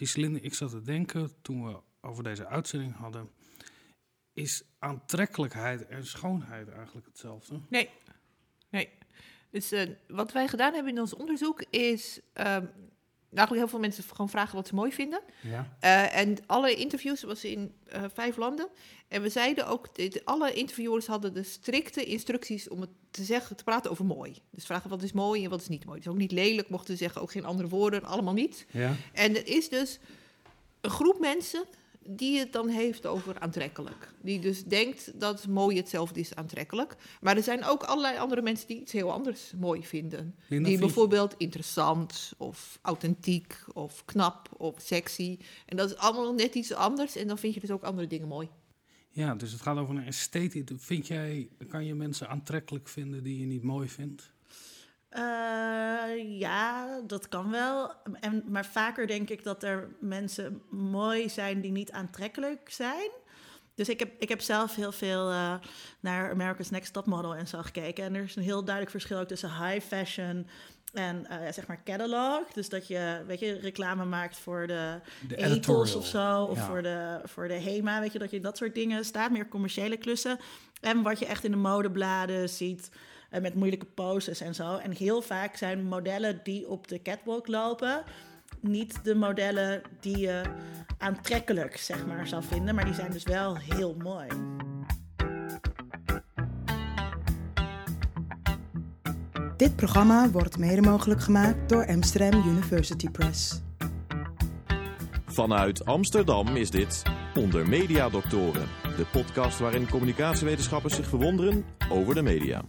Giselinde, ik zat te denken toen we over deze uitzending hadden. Is aantrekkelijkheid en schoonheid eigenlijk hetzelfde? Nee, nee. Dus uh, wat wij gedaan hebben in ons onderzoek is uh, eigenlijk heel veel mensen gewoon vragen wat ze mooi vinden. Ja. Uh, en alle interviews was in uh, vijf landen. En we zeiden ook, de, alle interviewers hadden de strikte instructies om het te zeggen, te praten over mooi. Dus vragen wat is mooi en wat is niet mooi. Dus ook niet lelijk, mochten ze zeggen, ook geen andere woorden, allemaal niet. Ja. En er is dus een groep mensen die het dan heeft over aantrekkelijk. Die dus denkt dat mooi hetzelfde is aantrekkelijk. Maar er zijn ook allerlei andere mensen die iets heel anders mooi vinden. Linda, die bijvoorbeeld interessant of authentiek of knap of sexy. En dat is allemaal net iets anders. En dan vind je dus ook andere dingen mooi. Ja, dus het gaat over een esthetie. Vind jij, kan je mensen aantrekkelijk vinden die je niet mooi vindt? Eh, ja, dat kan wel. En, maar vaker denk ik dat er mensen mooi zijn die niet aantrekkelijk zijn. Dus ik heb, ik heb zelf heel veel eh, naar America's Next Top Model en zo gekeken. En er is een heel duidelijk verschil ook tussen high fashion en eh, zeg maar catalog. Dus dat je, weet je, reclame maakt voor de, De editorial. of zo. Of Ja. voor, de, voor de HEMA, weet je, dat je dat soort dingen staat. Meer commerciële klussen. En wat je echt in de modebladen ziet eh, met moeilijke poses en zo. En heel vaak zijn modellen die op de catwalk lopen... niet de modellen die je aantrekkelijk, zeg maar, zou vinden. Maar die zijn dus wel heel mooi. Dit programma wordt mede mogelijk gemaakt door Amsterdam University Press. Vanuit Amsterdam is dit Onder Media Doctoren, de podcast waarin communicatiewetenschappers zich verwonderen over de media.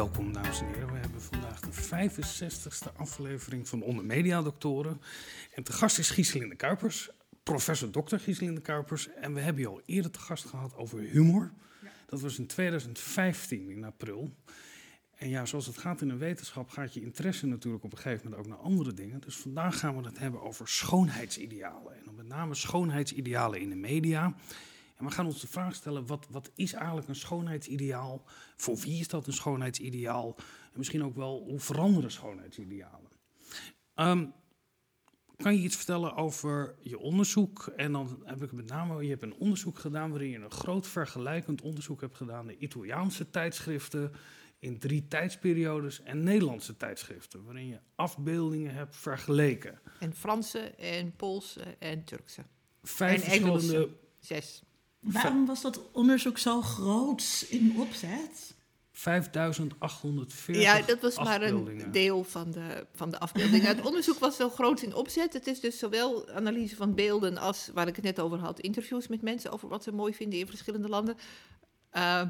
Welkom, dames en heren. We hebben vandaag de 65ste aflevering van Onder Media Doctoren. En te gast is Gieselinde Kuipers, professor dokter Gieselinde Kuipers. En we hebben je al eerder te gast gehad over humor. Dat was in 2015 in april. En ja, zoals het gaat in de wetenschap, gaat je interesse natuurlijk op een gegeven moment ook naar andere dingen. Dus vandaag gaan we het hebben over schoonheidsidealen. En dan met name schoonheidsidealen in de media. En we gaan ons de vraag stellen, wat, wat is eigenlijk een schoonheidsideaal? Voor wie is dat een schoonheidsideaal? En misschien ook wel, hoe veranderen schoonheidsidealen? Ehm, kan je iets vertellen over je onderzoek? En dan heb ik met name, je hebt een onderzoek gedaan waarin je een groot vergelijkend onderzoek hebt gedaan. De Italiaanse tijdschriften in drie tijdsperiodes en Nederlandse tijdschriften. Waarin je afbeeldingen hebt vergeleken. En Franse en Poolse en Turkse. Vijf En Engelse. verschillende Zes. Waarom was dat onderzoek zo groot in opzet? 5840 Ja, dat was maar een deel van de, van de afbeeldingen. Het onderzoek was zo groot in opzet. Het is dus zowel analyse van beelden als, waar ik het net over had, interviews met mensen over wat ze mooi vinden in verschillende landen. Ehm,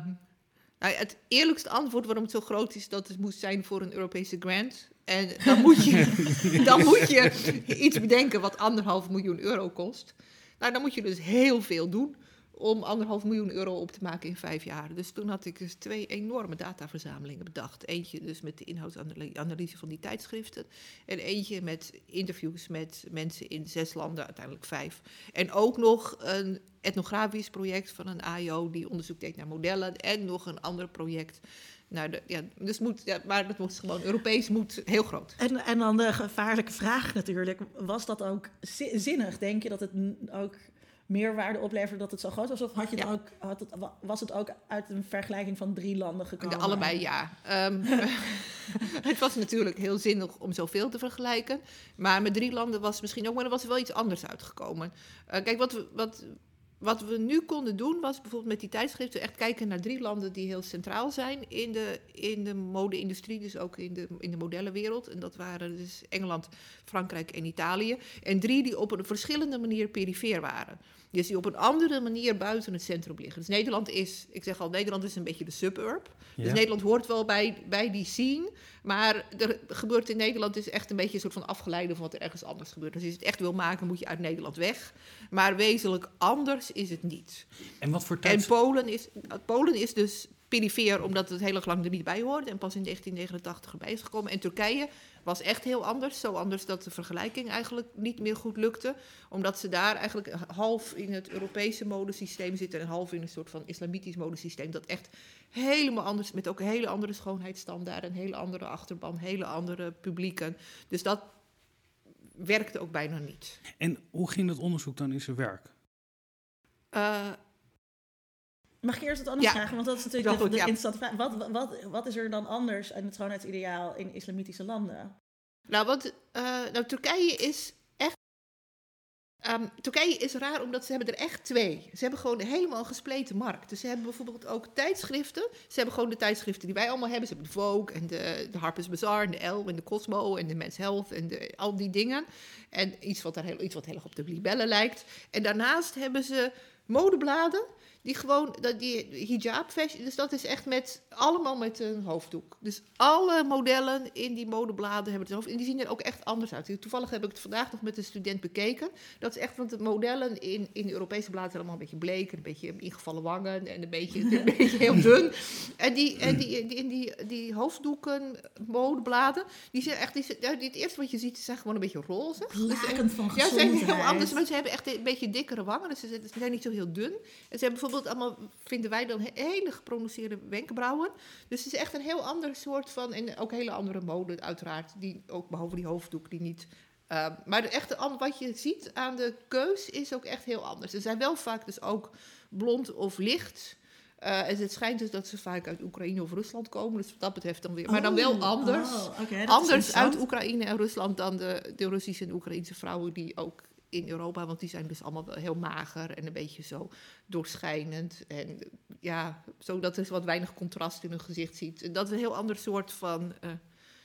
nou, ja, het eerlijkste antwoord waarom het zo groot is, dat het moest zijn voor een Europese grant. En dan moet je, dan moet je iets bedenken wat anderhalf miljoen euro kost. Nou, dan moet je dus heel veel doen om anderhalf miljoen euro op te maken in vijf jaar. Dus toen had ik dus twee enorme dataverzamelingen bedacht. Eentje dus met de inhoudsanalyse van die tijdschriften. En eentje met interviews met mensen in zes landen, uiteindelijk vijf. En ook nog een etnografisch project van een AIO die onderzoek deed naar modellen. En nog een ander project. Naar de, ja, dus moet, ja, maar dat moet gewoon Europees moet heel groot. En, en dan de gevaarlijke vraag natuurlijk. Was dat ook zi- zinnig? Denk je dat het ook meerwaarde opleverde dat het zo groot was? Of had je het ook, had het, wa- was het ook uit een vergelijking van drie landen gekomen? De allebei ja. Ehm, het was natuurlijk heel zinnig om zoveel te vergelijken. Maar met drie landen was het misschien ook, maar er was wel iets anders uitgekomen. Eh, kijk, wat we, wat, wat we nu konden doen was bijvoorbeeld met die tijdschriften echt kijken naar drie landen die heel centraal zijn in de, in de mode-industrie, dus ook in de, in de modellenwereld. En dat waren dus Engeland, Frankrijk en Italië. En drie die op een verschillende manier perifeer waren. Dus die op een andere manier buiten het centrum liggen. Dus Nederland is, ik zeg al, Nederland is een beetje de suburb. Dus. Nederland hoort wel bij, bij die scene. Maar er gebeurt in Nederland is echt een beetje een soort van afgeleide van wat er ergens anders gebeurt. Dus als je het echt wil maken, moet je uit Nederland weg. Maar wezenlijk anders is het niet. En wat voor En tijd... Polen is, Polen is dus perifeer, omdat het heel erg lang er niet bij hoorde. En pas in 1989 erbij is gekomen. En Turkije was echt heel anders. Zo anders dat de vergelijking eigenlijk niet meer goed lukte. Omdat ze daar eigenlijk half in het Europese modesysteem zitten en half in een soort van islamitisch modesysteem. Dat echt helemaal anders, met ook hele andere schoonheidsstandaarden, een hele andere achterban, hele andere publieken. Dus dat werkte ook bijna niet. En hoe ging dat onderzoek dan in zijn werk? Uh, Mag ik eerst wat anders Ja. vragen? Want dat is natuurlijk Wel de, goed, de ja. interessante vraag. Wat, wat, wat is er dan anders aan het schoonheidsideaal in islamitische landen? Nou, want eh, nou, Turkije is echt. ehm, Turkije is raar omdat ze hebben er echt twee. Ze hebben gewoon helemaal een gespleten markt. Dus ze hebben bijvoorbeeld ook tijdschriften. Ze hebben gewoon de tijdschriften die wij allemaal hebben. Ze hebben de Vogue en de, de Harper's Bazaar en de Elle en de Cosmo en de Men's Health en de, al die dingen. En iets wat, daar heel, iets wat heel erg op de libellen lijkt. En daarnaast hebben ze modebladen die gewoon, dat die hijab fashion, dus dat is echt met, allemaal met een hoofddoek. Dus alle modellen in die modebladen hebben het hoofd, en die zien er ook echt anders uit. Toevallig heb ik het vandaag nog met een student bekeken. Dat is echt, want de modellen in, in de Europese bladen zijn allemaal een beetje bleek, een beetje ingevallen wangen en een beetje, een beetje heel dun. En die, en die, die, in die, die hoofddoeken, modebladen, die zijn echt, die, het eerste wat je ziet, zijn gewoon een beetje roze. Dus Blakend ja, ze zijn heel anders, maar ze hebben echt een beetje dikkere wangen. Dus ze zijn, ze zijn niet zo heel dun. En ze hebben bijvoorbeeld allemaal, vinden wij dan, he- hele geprononceerde wenkbrauwen. Dus het is echt een heel ander soort van, en ook hele andere mode uiteraard. Die, ook behalve die hoofddoek, die niet... eh, maar de echte, wat je ziet aan de keus is ook echt heel anders. Ze zijn wel vaak dus ook blond of licht. Eh, en het schijnt dus dat ze vaak uit Oekraïne of Rusland komen. Dus wat dat betreft dan weer. Maar dan wel Oh, anders oh, anders uit. Oekraïne en Rusland dan de, de Russische en Oekraïnse vrouwen die ook in Europa, want die zijn dus allemaal wel heel mager en een beetje zo doorschijnend. En ja, zodat er wat weinig contrast in hun gezicht ziet. Dat is een heel ander soort van. eh,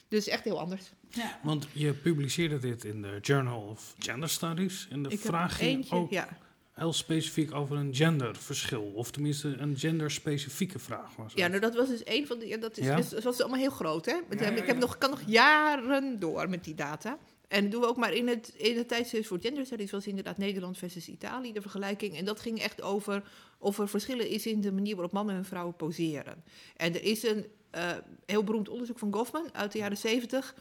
dus echt heel anders. Ja. Want je publiceerde dit in de Journal of Gender Studies. En de Ik vraag ging eentje, ook ja. heel specifiek over een genderverschil. Of tenminste een genderspecifieke vraag was. Ja, nou dat was dus een van de. Ja, dat, is, Ja? dus, dat was allemaal heel groot, hè? Met- Ja, ja, Ik heb nog, kan nog jaren door met die data. En doen we ook maar in het, in het tijdschrift voor gender studies was inderdaad Nederland versus Italië de vergelijking. En dat ging echt over of er verschillen is in de manier waarop mannen en vrouwen poseren. En er is een eh, heel beroemd onderzoek van Goffman uit de jaren zeventig.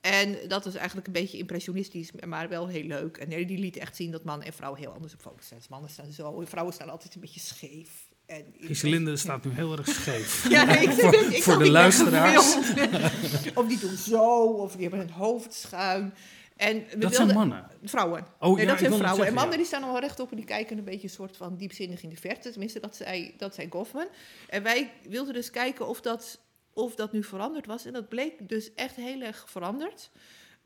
En dat was eigenlijk een beetje impressionistisch, maar wel heel leuk. En die liet echt zien dat mannen en vrouwen heel anders op foto's zijn. Dus mannen staan zo, en vrouwen staan altijd een beetje scheef. En Giselinde staat nu heel erg scheef. ja, nee, ik, Voor- ik voor de luisteraars. of die doen zo, of die hebben hun hoofd schuin. En we Dat zijn wilden- mannen. Vrouwen. Oh, nee, ja, dat zijn vrouwen. zeggen, en mannen ja. die staan allemaal rechtop en die kijken een beetje een soort van diepzinnig in de verte. Tenminste, dat zei, dat zei Goffman. En wij wilden dus kijken of dat, of dat nu veranderd was. En dat bleek dus echt heel erg veranderd.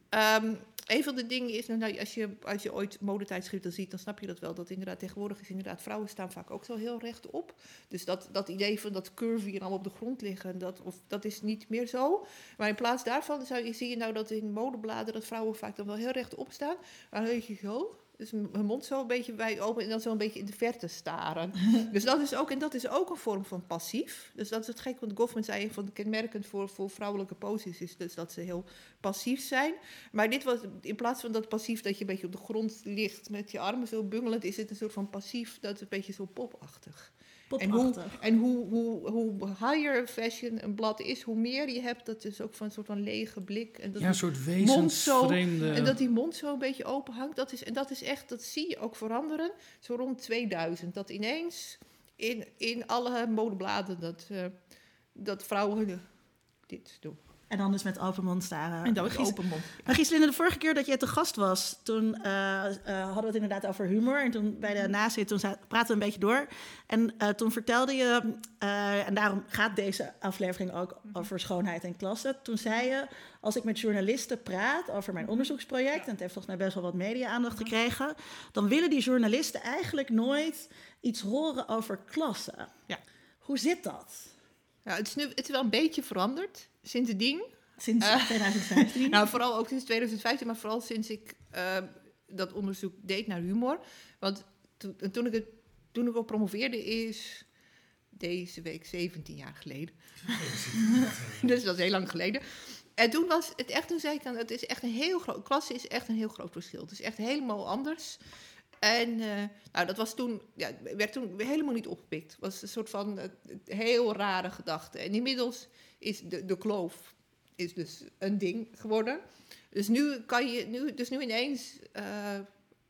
Ehm, een van de dingen is, nou, als, je, als je ooit modetijdschriften ziet, dan snap je dat wel. Dat inderdaad tegenwoordig is inderdaad, vrouwen staan vaak ook zo heel rechtop. Dus dat, dat idee van dat curvy en allemaal op de grond liggen, dat, of, dat is niet meer zo. Maar in plaats daarvan zou je, zie je nou dat in modebladen dat vrouwen vaak dan wel heel rechtop staan. Maar weet je zo, dus hun mond zo een beetje wijd open en dan zo een beetje in de verte staren. dus dat is ook, en dat is ook een vorm van passief. Dus dat is het gek, want Goffman zei van kenmerkend voor, voor vrouwelijke poses is dus dat ze heel passief zijn. Maar dit was, in plaats van dat passief dat je een beetje op de grond ligt met je armen zo bungelend, is het een soort van passief, dat is een beetje zo popachtig. En hoe, en hoe, hoe, hoe higher fashion een blad is, hoe meer je hebt, dat is ook van een soort van lege blik. En dat Ja, een soort wezensvreemde... en dat die mond zo een beetje open hangt, dat is, en dat is echt, dat zie je ook veranderen. Zo rond 2000, dat ineens in, in alle modebladen dat, eh, dat vrouwen dit doen. En dan dus met open mond staren. En Gies- open mond. Maar Giselinde, de vorige keer dat je te gast was, toen eh, hadden we het inderdaad over humor. En toen bij de nazit, toen praten we een beetje door. En eh, toen vertelde je, en daarom gaat deze aflevering ook over schoonheid en klasse. Toen zei je, als ik met journalisten praat over mijn onderzoeksproject, en het heeft volgens mij best wel wat media-aandacht gekregen, dan willen die journalisten eigenlijk nooit iets horen over klasse. Ja. Hoe zit dat? Ja, het, is nu, het is wel een beetje veranderd sindsdien. Sinds Eh, 2015? Nou, vooral ook sinds 2015, maar vooral sinds ik eh, dat onderzoek deed naar humor. Want toen, en toen, ik, het, toen ik ook promoveerde is deze week 17 jaar geleden. dus dat is heel lang geleden. En toen was het echt, toen zei ik aan, het is echt een heel groot, klasse is echt een heel groot verschil. Het is echt helemaal anders. En eh, nou, dat was toen, ja, werd toen helemaal niet opgepikt. Het was een soort van eh, heel rare gedachte. En inmiddels is de, de kloof is dus een ding geworden. Dus nu kan je, nu, dus nu ineens, eh,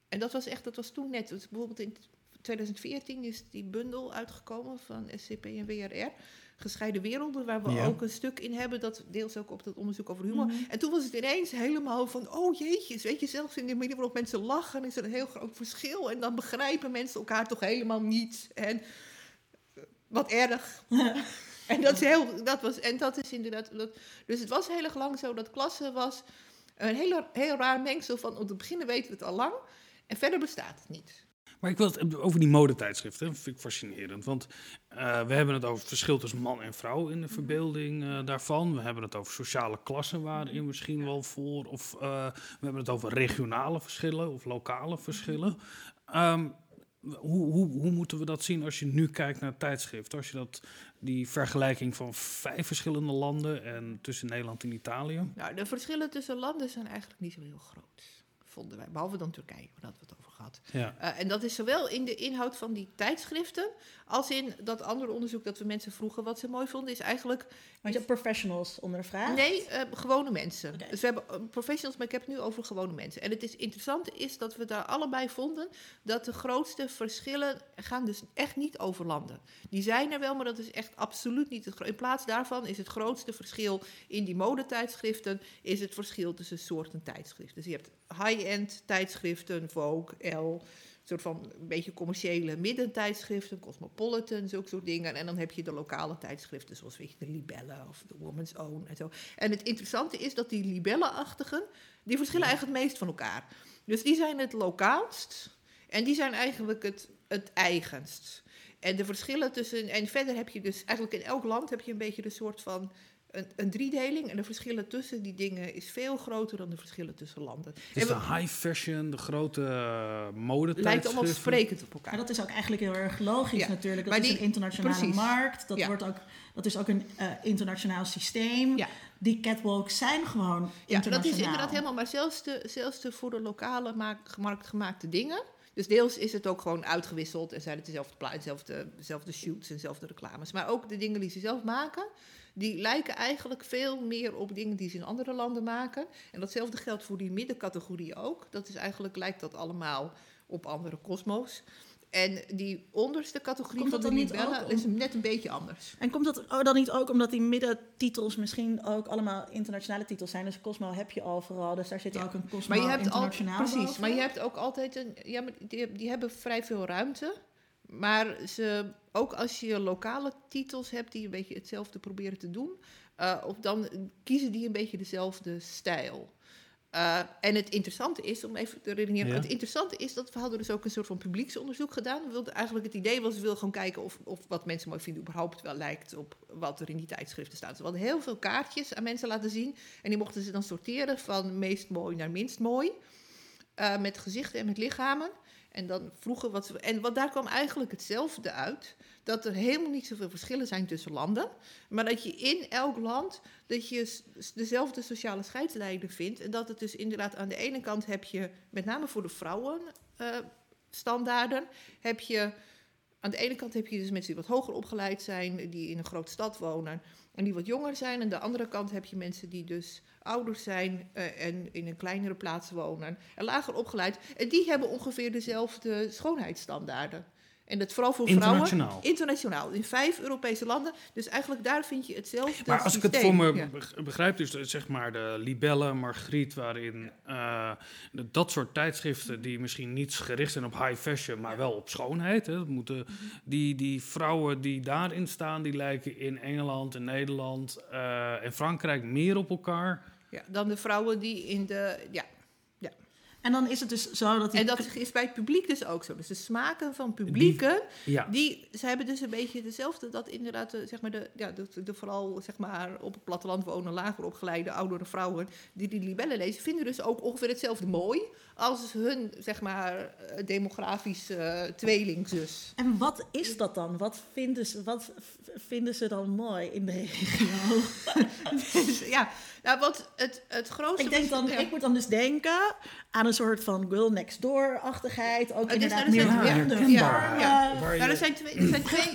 en dat was echt, dat was toen net. Dus bijvoorbeeld in 2014 is die bundel uitgekomen van SCP en WRR. Gescheiden werelden, waar we Ja. ook een stuk in hebben, dat deels ook op dat onderzoek over humor. Mhm. En toen was het ineens helemaal van, oh jeetjes, weet je, zelfs in de manier waarop mensen lachen is er een heel groot verschil. En dan begrijpen mensen elkaar toch helemaal niet. En eh, wat erg. en, dat is heel, dat was, en dat is inderdaad, dat, dus het was heel erg lang zo dat klasse was een heel, heel raar mengsel van, om te beginnen weten we het al lang. En verder bestaat het niet. Maar ik wil het over die modetijdschriften. Dat vind ik fascinerend. Want eh, we hebben het over het verschil tussen man en vrouw in de verbeelding eh, daarvan. We hebben het over sociale klassen waarin misschien wel voor. Of eh, we hebben het over regionale verschillen of lokale verschillen. Ehm, hoe, hoe, hoe moeten we dat zien als je nu kijkt naar tijdschriften? Als je dat, die vergelijking van vijf verschillende landen en tussen Nederland en Italië. Nou, de verschillen tussen landen zijn eigenlijk niet zo heel groot, vonden wij. Behalve dan Turkije, waar hadden we het over gehad. Ja. Eh, en dat is zowel in de inhoud van die tijdschriften, als in dat andere onderzoek dat we mensen vroegen wat ze mooi vonden, is eigenlijk Want je hebt professionals ondervraagd. Nee, eh, gewone mensen. Dus we hebben eh, professionals, maar ik heb het nu over gewone mensen. En het is interessante is dat we daar allebei vonden dat de grootste verschillen gaan dus echt niet over landen. Die zijn er wel, maar dat is echt absoluut niet het In plaats daarvan is het grootste verschil in die modetijdschriften is het verschil tussen soorten tijdschriften. Dus je hebt high-end tijdschriften, Vogue, Een soort van een beetje commerciële middentijdschriften, Cosmopolitan, zulke soort dingen. En dan heb je de lokale tijdschriften, zoals weet je, de Libelle of de Woman's Own en zo. En het interessante is dat die libellenachtigen, die verschillen eigenlijk het meest van elkaar. Dus die zijn het lokaalst en die zijn eigenlijk het, het eigenst. En de verschillen tussen, en verder heb je dus eigenlijk in elk land heb je een beetje een soort van een, een driedeling. En de verschillen tussen die dingen is veel groter dan de verschillen tussen landen. En de we, high fashion, de grote uh, lijkt modetijdschriften. allemaal sprekend op elkaar. Maar dat is ook eigenlijk heel erg logisch Ja, natuurlijk. Dat maar is die- een internationale precies. markt. Dat, Ja. wordt ook, dat is ook een eh, internationaal systeem. Ja. Die catwalks zijn gewoon Ja, dat internationaal. is inderdaad helemaal, maar zelfs de, zelfs de voor de lokale markt gemaakte dingen. Dus deels is het ook gewoon uitgewisseld en zijn het dezelfde, dezelfde, dezelfde shoots en dezelfde reclames. Maar ook de dingen die ze zelf maken, die lijken eigenlijk veel meer op dingen die ze in andere landen maken. En datzelfde geldt voor die middencategorie ook. Dat is eigenlijk, lijkt dat allemaal op andere kosmos. En die onderste categorie Komt van dat de dan niet libellen is net een beetje anders. En komt dat dan niet ook omdat die middentitels misschien ook allemaal internationale titels zijn? Dus Cosmo heb je overal, dus daar zit Ja. ook een Cosmo Maar je hebt al, internationaal precies, maar je hebt ook altijd een, ja, maar die, die hebben vrij veel ruimte. Maar ze, ook als je lokale titels hebt die een beetje hetzelfde proberen te doen, eh, of dan kiezen die een beetje dezelfde stijl. Eh, en het interessante is, om even te redeneren, Ja. het interessante is dat we hadden dus ook een soort van publieksonderzoek gedaan. We wilden eigenlijk het idee was, we wilden gewoon kijken of, of wat mensen mooi vinden überhaupt wel lijkt op wat er in die tijdschriften staat. Dus we hadden heel veel kaartjes aan mensen laten zien en die mochten ze dan sorteren van meest mooi naar minst mooi. Eh, met gezichten en met lichamen. En dan vroegen wat. En wat daar kwam eigenlijk hetzelfde uit. Dat er helemaal niet zoveel verschillen zijn tussen landen. Maar dat je in elk land dat je dezelfde sociale scheidslijnen vindt. En dat het dus inderdaad aan de ene kant heb je, met name voor de vrouwen, eh, standaarden, heb je. Aan de ene kant heb je dus mensen die wat hoger opgeleid zijn, die in een grote stad wonen en die wat jonger zijn. Aan de andere kant heb je mensen die dus ouder zijn eh, en in een kleinere plaats wonen en lager opgeleid. En die hebben ongeveer dezelfde schoonheidsstandaarden. En dat vooral voor Internationaal. vrouwen. Internationaal. In vijf Europese landen. Dus eigenlijk daar vind je hetzelfde Maar als ik het voor me Ja. begrijp, dus de- zeg maar de libelle, margriet, waarin eh, dat soort tijdschriften die misschien niet gericht zijn op high fashion, maar wel op schoonheid. Hè, moeten, Mhm. die, die vrouwen die daarin staan, die lijken in Engeland en Nederland eh, en Frankrijk meer op elkaar. Ja, dan de vrouwen die in de. Ja. En dan is het dus zo dat die... En dat is bij het publiek dus ook zo. Dus de smaken van publieken. Ja, Die, ze hebben dus een beetje dezelfde, dat inderdaad, de, zeg maar, de, ja, de, de vooral zeg maar, op het platteland wonen, lager opgeleide, oudere vrouwen, die die libellen lezen, vinden dus ook ongeveer hetzelfde mooi als hun, zeg maar, eh, demografische eh, tweelingzus. En wat is dat dan? Wat vinden ze, wat vinden ze dan mooi in de regio? Dus, ja, nou, wat het, het grootste... ik, denk dan, ja. ik moet dan dus denken aan een soort van girl next door-achtigheid. Ook inderdaad er meer ja, Ja. Nou, er zijn twee, er zijn twee.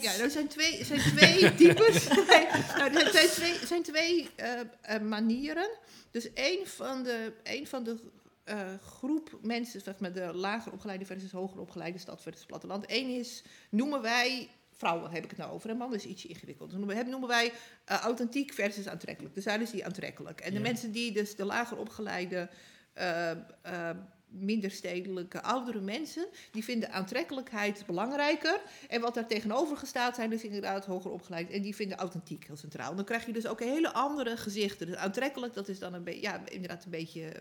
Ja, er zijn twee, zijn twee types. Nee, nou, er zijn twee, er zijn twee eh, eh, manieren. Dus één van de, één van de eh, groep mensen, zeg maar de lager opgeleide versus hoger opgeleide stad versus platteland. Eén is, noemen wij, vrouwen heb ik het nou over, en mannen is ietsje ingewikkeld. Dus noemen, noemen wij eh, authentiek versus aantrekkelijk. Dus daar is die aantrekkelijk. En de Ja. mensen die dus de lager opgeleide... eh, eh, minder stedelijke oudere mensen, die vinden aantrekkelijkheid belangrijker. En wat daar tegenover gestaat zijn dus inderdaad hoger opgeleid. En die vinden authentiek heel centraal. Dan krijg je dus ook hele andere gezichten. Dus aantrekkelijk, dat is dan een beetje, ja, inderdaad een beetje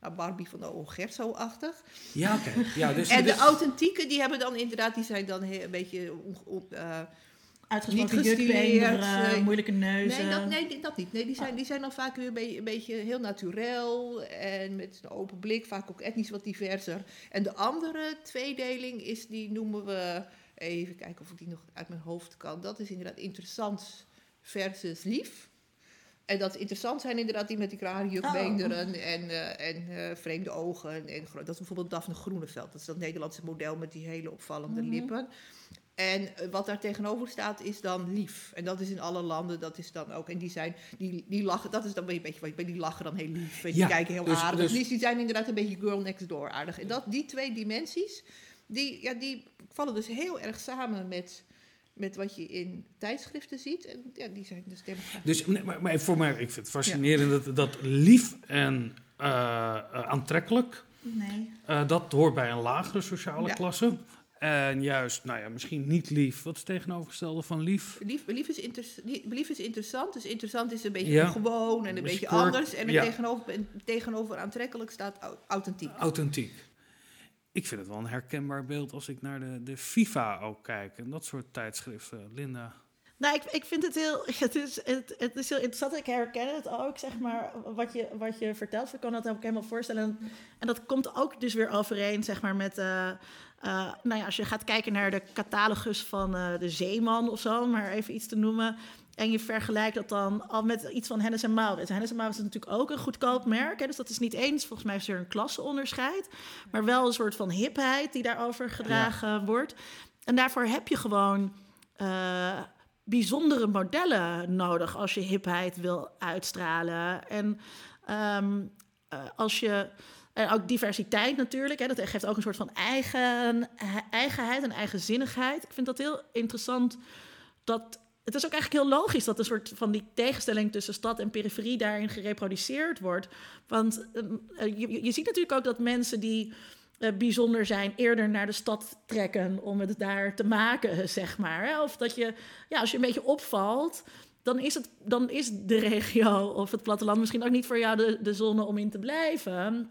nou, Barbie van de Gerso-achtig. Ja, oké. Ja, dus, en de dus- authentieke, die hebben dan inderdaad, die zijn dan een beetje... on- eh, Uitgesproken Niet gestileerd, nee. moeilijke neuzen. Nee, dat, nee, dat niet. Nee, die, zijn, die zijn dan vaak weer een beetje, een beetje heel naturel en met een open blik, vaak ook etnisch wat diverser. En de andere tweedeling is, die noemen we, even kijken of ik die nog uit mijn hoofd kan. Dat is inderdaad interessant versus lief. En dat interessant zijn inderdaad die met die rare jukbeenderen en, eh, en eh, vreemde ogen. En, dat is bijvoorbeeld Daphne Groeneveld. Dat is dat Nederlandse model met die hele opvallende Mhm. lippen. En eh, wat daar tegenover staat is dan lief. En dat is in alle landen, dat is dan ook. En die zijn, die, die lachen, dat is dan een beetje wat die lachen dan heel lief. En die Ja, kijken heel dus- aardig. dus- Dus die zijn inderdaad een beetje girl next door aardig. En dat, die twee dimensies, die, ja, die vallen dus heel erg samen met, met wat je in tijdschriften ziet. En ja, die zijn dus democratisch. Dus nee, maar, maar voor mij, ik vind het fascinerend dat, dat lief en eh, eh, aantrekkelijk, Nee. eh, dat hoort bij een lagere sociale Ja. klasse. En juist, nou ja, misschien niet lief. Wat is het tegenovergestelde van lief? Lief, lief, is lief is interessant. Dus interessant is een beetje Ja. gewoon en een Beetje anders. En er ja. tegenover, en tegenover aantrekkelijk staat au- authentiek. Authentiek. Ik vind het wel een herkenbaar beeld als ik naar de, de FIFA ook kijk. En dat soort tijdschriften. Linda. Nou, ik, ik vind het heel, het is, het, het is heel interessant. Ik herken het ook, zeg maar, wat je, wat je vertelt. Ik kan dat ook helemaal voorstellen. En, dat komt ook dus weer overeen, zeg maar, met... eh, nou ja, als je gaat kijken naar de catalogus van eh, de Zeeman of zo, maar even iets te noemen. En je vergelijkt dat dan al met iets van Hennes en Maurits. Hennes en Maurits is natuurlijk ook een goedkoop merk. Hè, dus dat is niet eens, volgens mij is er een klasseonderscheid. Maar wel een soort van hipheid die daarover gedragen wordt. En daarvoor heb je gewoon eh, bijzondere modellen nodig als je hipheid wil uitstralen. En ehm, eh, als je. En ook diversiteit natuurlijk. Hè, dat geeft ook een soort van eigen, eigenheid en eigenzinnigheid. Ik vind dat heel interessant. Dat, het is ook eigenlijk heel logisch dat een soort van die tegenstelling tussen stad en periferie daarin gereproduceerd wordt. Want eh, je, ziet natuurlijk ook dat mensen die eh, bijzonder zijn, eerder naar de stad trekken om het daar te maken, zeg maar. Of dat je, ja, als je een beetje opvalt, dan is, het, dan is de regio of het platteland misschien ook niet voor jou de, de zone om in te blijven.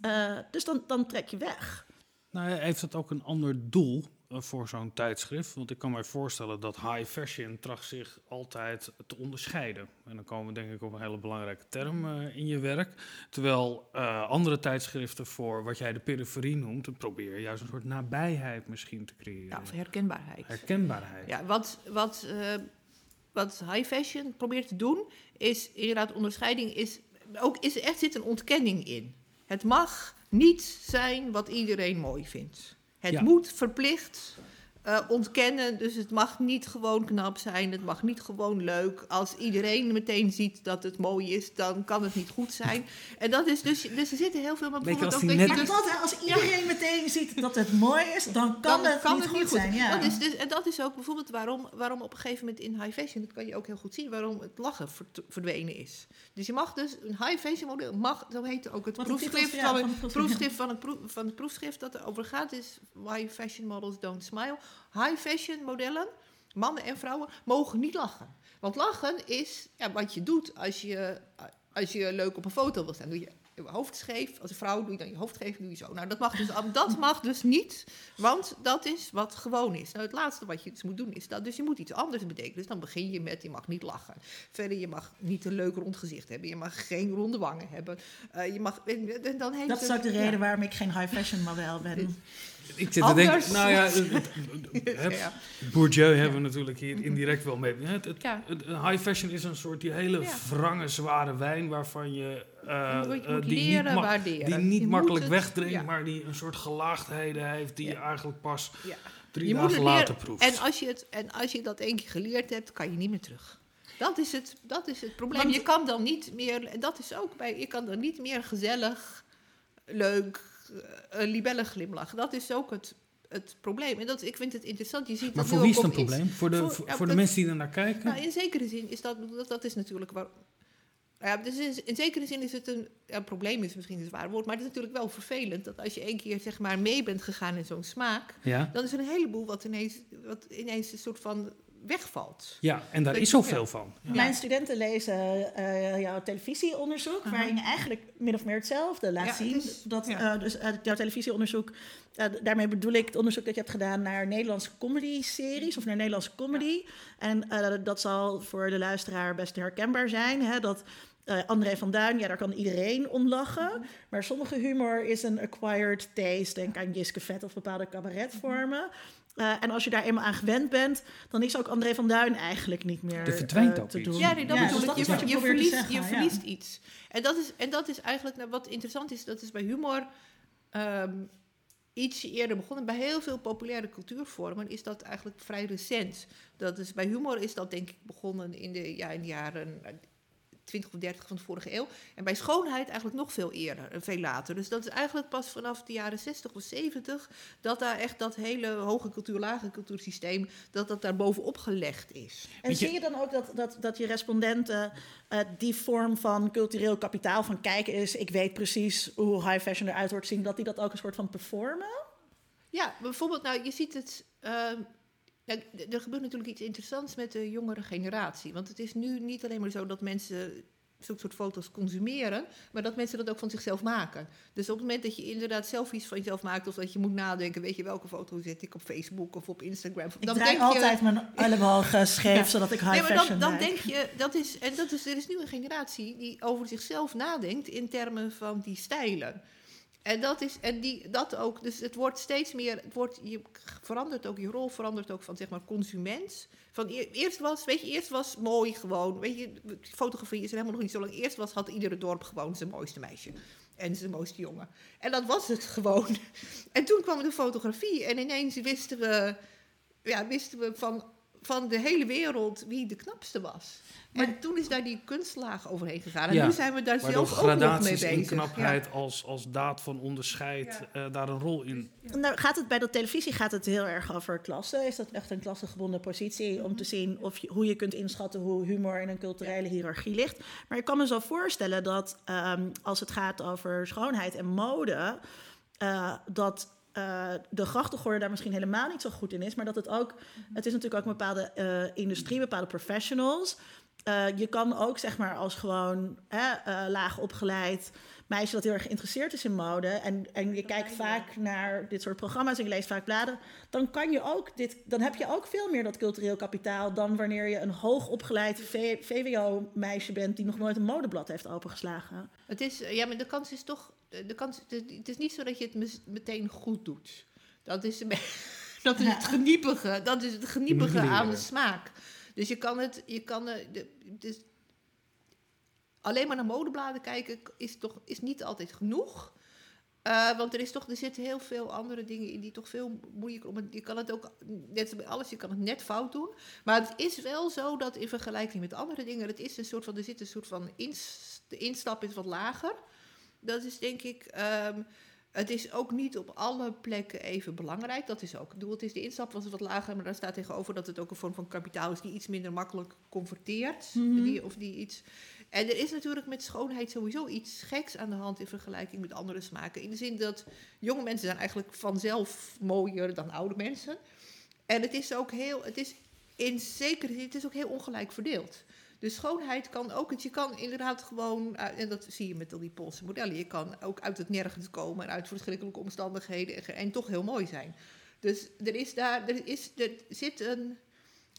Eh, dus dan, dan trek je weg. Nou, heeft het ook een ander doel voor zo'n tijdschrift? Want ik kan mij voorstellen dat high fashion tracht zich altijd te onderscheiden. En dan komen we denk ik op een hele belangrijke term eh, in je werk. Terwijl eh, andere tijdschriften voor wat jij de periferie noemt, dan je juist een soort nabijheid misschien te creëren. Ja, of herkenbaarheid. Herkenbaarheid. Ja, wat, wat, eh, wat high fashion probeert te doen, is inderdaad onderscheiding, is, ook is er echt zit een ontkenning in. Het mag niet zijn wat iedereen mooi vindt. Het Ja. moet verplicht eh, ontkennen, dus het mag niet gewoon knap zijn, het mag niet gewoon leuk. Als iedereen meteen ziet dat het mooi is, dan kan het niet goed zijn. En dat is dus, dus er zitten heel veel, maar Beetje bijvoorbeeld als ook net- dus- dat, hè, als iedereen meteen ziet dat het mooi is, dan kan, dan het, niet goed zijn. Ja. Dat is dus, en dat is ook bijvoorbeeld waarom, waarom op een gegeven moment in high fashion, dat kan je ook heel goed zien, waarom het lachen verd- verdwenen is. Dus je mag dus, een high fashion model mag, zo heet ook het Wat proefschrift, van, van het het proefschrift. proefschrift van, het proef, van het proefschrift dat erover gaat, is why fashion models don't smile. High fashion modellen, mannen en vrouwen, mogen niet lachen. Want lachen is ja, wat je doet als je, als je leuk op een foto wil staan. Doe je je hoofd scheef. Als een vrouw doe je dan je hoofd scheef, doe je zo. Nou, dat mag dus, dat mag dus niet, want dat is wat gewoon is. Nou, het laatste wat je dus moet doen is dat. Dus je moet iets anders betekenen. Dus dan begin je met, je mag niet lachen. Verder, je mag niet een leuk rond gezicht hebben. Je mag geen ronde wangen hebben. Eh, je mag, dan heeft Dat is ook de ja. reden waarom ik geen high fashion model ben. Ik zit te denken, nou ja, het- Ja. Bourdieu hebben we natuurlijk hier indirect wel mee. Het, het, high fashion is een soort die hele wrange, zware wijn waarvan je, moet die, leren niet ma- die niet Je makkelijk wegdrinkt, maar die een soort gelaagdheden heeft die je eigenlijk pas drie Je dagen later proeft. En als, je het, en als je dat één keer geleerd hebt, kan je niet meer terug. Dat is het, dat is het probleem. Want- je kan dan niet meer, dat is ook bij, je kan dan niet meer gezellig, leuk, een libelle glimlachen. Dat is ook het, het probleem. En dat, ik vind het interessant. Je ziet maar dat voor wie is het een probleem? Voor de, voor- voor, ja, voor de dat- mensen die er naar kijken? Nou, in zekere zin is dat, dat, dat is natuurlijk waar. Ja, dus in, in zekere zin is het een ja, probleem, is misschien een zwaar woord, maar het is natuurlijk wel vervelend dat als je één keer zeg maar mee bent gegaan in zo'n smaak, ja? dan is er een heleboel wat ineens, wat ineens een soort van wegvalt. ja, en daar Dat- is zoveel ja. van. Ja. Mijn studenten lezen eh, jouw televisieonderzoek, waarin je eigenlijk min of meer hetzelfde laat Ja, zien. het is- dat, ja. eh, dus uit jouw televisieonderzoek, eh, daarmee bedoel ik het onderzoek dat je hebt gedaan naar Nederlandse comedy-series of naar Nederlandse comedy. En eh, dat zal voor de luisteraar best herkenbaar zijn. Hè, dat eh, André van Duin, ja, daar kan iedereen om lachen. Maar sommige humor is een acquired taste. Denk aan Jiske Vet of bepaalde cabaretvormen. Eh, en als je daar eenmaal aan gewend bent, dan is ook André van Duin eigenlijk niet meer Er verdwijnt eh, ook te iets. doen. Ja, nee, dat Ja, bedoel dus ik. Je, wat je, verliest, zeggen, je ja. verliest iets. En dat is, en dat is eigenlijk nou, wat interessant is, dat is bij humor ehm ietsje eerder begonnen. Bij heel veel populaire cultuurvormen is dat eigenlijk vrij recent. Dat is, bij humor is dat denk ik begonnen in de, ja, in de jaren 20 of 30 van de vorige eeuw. En bij schoonheid eigenlijk nog veel eerder, en veel later. Dus dat is eigenlijk pas vanaf de jaren 60 of 70 dat daar echt dat hele hoge cultuur, lage cultuursysteem, dat dat daar bovenop gelegd is. En je- zie je dan ook dat, dat, dat je respondenten eh, die vorm van cultureel kapitaal van kijken is, ik weet precies hoe high fashion eruit wordt zien, dat die dat ook een soort van performen? Ja, bijvoorbeeld, nou, je ziet het. ehm, ja, er gebeurt natuurlijk iets interessants met de jongere generatie. Want het is nu niet alleen maar zo dat mensen zulke soort foto's consumeren, maar dat mensen dat ook van zichzelf maken. Dus op het moment dat je inderdaad selfies van jezelf maakt, of dat je moet nadenken, weet je welke foto zet ik op Facebook of op Instagram. Ik dan draai denk je, altijd mijn ellebogen scheef, Ja. zodat ik high Nee, maar dan, dan denk je, dat is, en dat is, er is nu een generatie die over zichzelf nadenkt in termen van die stijlen. En dat is, en die, dat ook, dus het wordt steeds meer, het wordt, je verandert ook, je rol verandert ook van zeg maar consument. Van e- eerst was, weet je, eerst was mooi gewoon, weet je, fotografie is er helemaal nog niet zo lang. Eerst was, had iedere dorp gewoon zijn mooiste meisje. En zijn mooiste jongen. En dat was het gewoon. En toen kwam de fotografie en ineens wisten we, ja, wisten we van, van de hele wereld wie de knapste was. en toen is daar die kunstlaag overheen gegaan. En Ja, nu zijn we daar zelf ook nog mee gradaties bezig. in knapheid als, als daad van onderscheid eh, daar een rol in. Nou, gaat het bij de televisie gaat het heel erg over klasse? Is dat echt een klassegebonden positie om te zien of je, hoe je kunt inschatten hoe humor in een culturele hiërarchie ligt? Maar ik kan me zo voorstellen dat ehm, als het gaat over schoonheid en mode, eh, dat eh, de grachtengordel daar misschien helemaal niet zo goed in is, maar dat het ook, het is natuurlijk ook een bepaalde eh, industrie, bepaalde professionals. Eh, je kan ook zeg maar als gewoon hè, laag opgeleid meisje dat heel erg geïnteresseerd is in mode en, en je kijkt vaak naar dit soort programma's en je leest vaak bladen, dan kan je ook dit, dan heb je ook veel meer dat cultureel kapitaal dan wanneer je een hoogopgeleid VWO-meisje bent die nog nooit een modeblad heeft opengeslagen. Het is, ja, maar de kans is toch, de kans, het is niet zo dat je het meteen goed doet. Dat is, dat is het geniepige, dat is het geniepige aan de smaak. Dus je kan het, je kan eh, de, dus alleen maar naar modebladen kijken is toch is niet altijd genoeg. Eh, want er, is toch, er zitten heel veel andere dingen in die toch veel moeilijker om. Je kan het ook, net als bij alles, je kan het net fout doen. Maar het is wel zo dat in vergelijking met andere dingen, het is een soort van, er zit een soort van ins, de instap is wat lager. Dat is denk ik. ehm, het is ook niet op alle plekken even belangrijk. Dat is ook. Ik bedoel, het is de instap was wat lager, maar daar staat tegenover dat het ook een vorm van kapitaal is die iets minder makkelijk converteert. Die, of die iets. En er is natuurlijk met schoonheid sowieso iets geks aan de hand in vergelijking met andere smaken. In de zin dat jonge mensen zijn eigenlijk vanzelf mooier dan oude mensen. En het is ook heel, het is in zekere zin, het is ook heel ongelijk verdeeld. Dus schoonheid kan ook, het, je kan inderdaad gewoon, eh, en dat zie je met al die Poolse modellen, je kan ook uit het nergens komen en uit verschrikkelijke omstandigheden en, en toch heel mooi zijn. Dus er is daar, er, is, er zit een,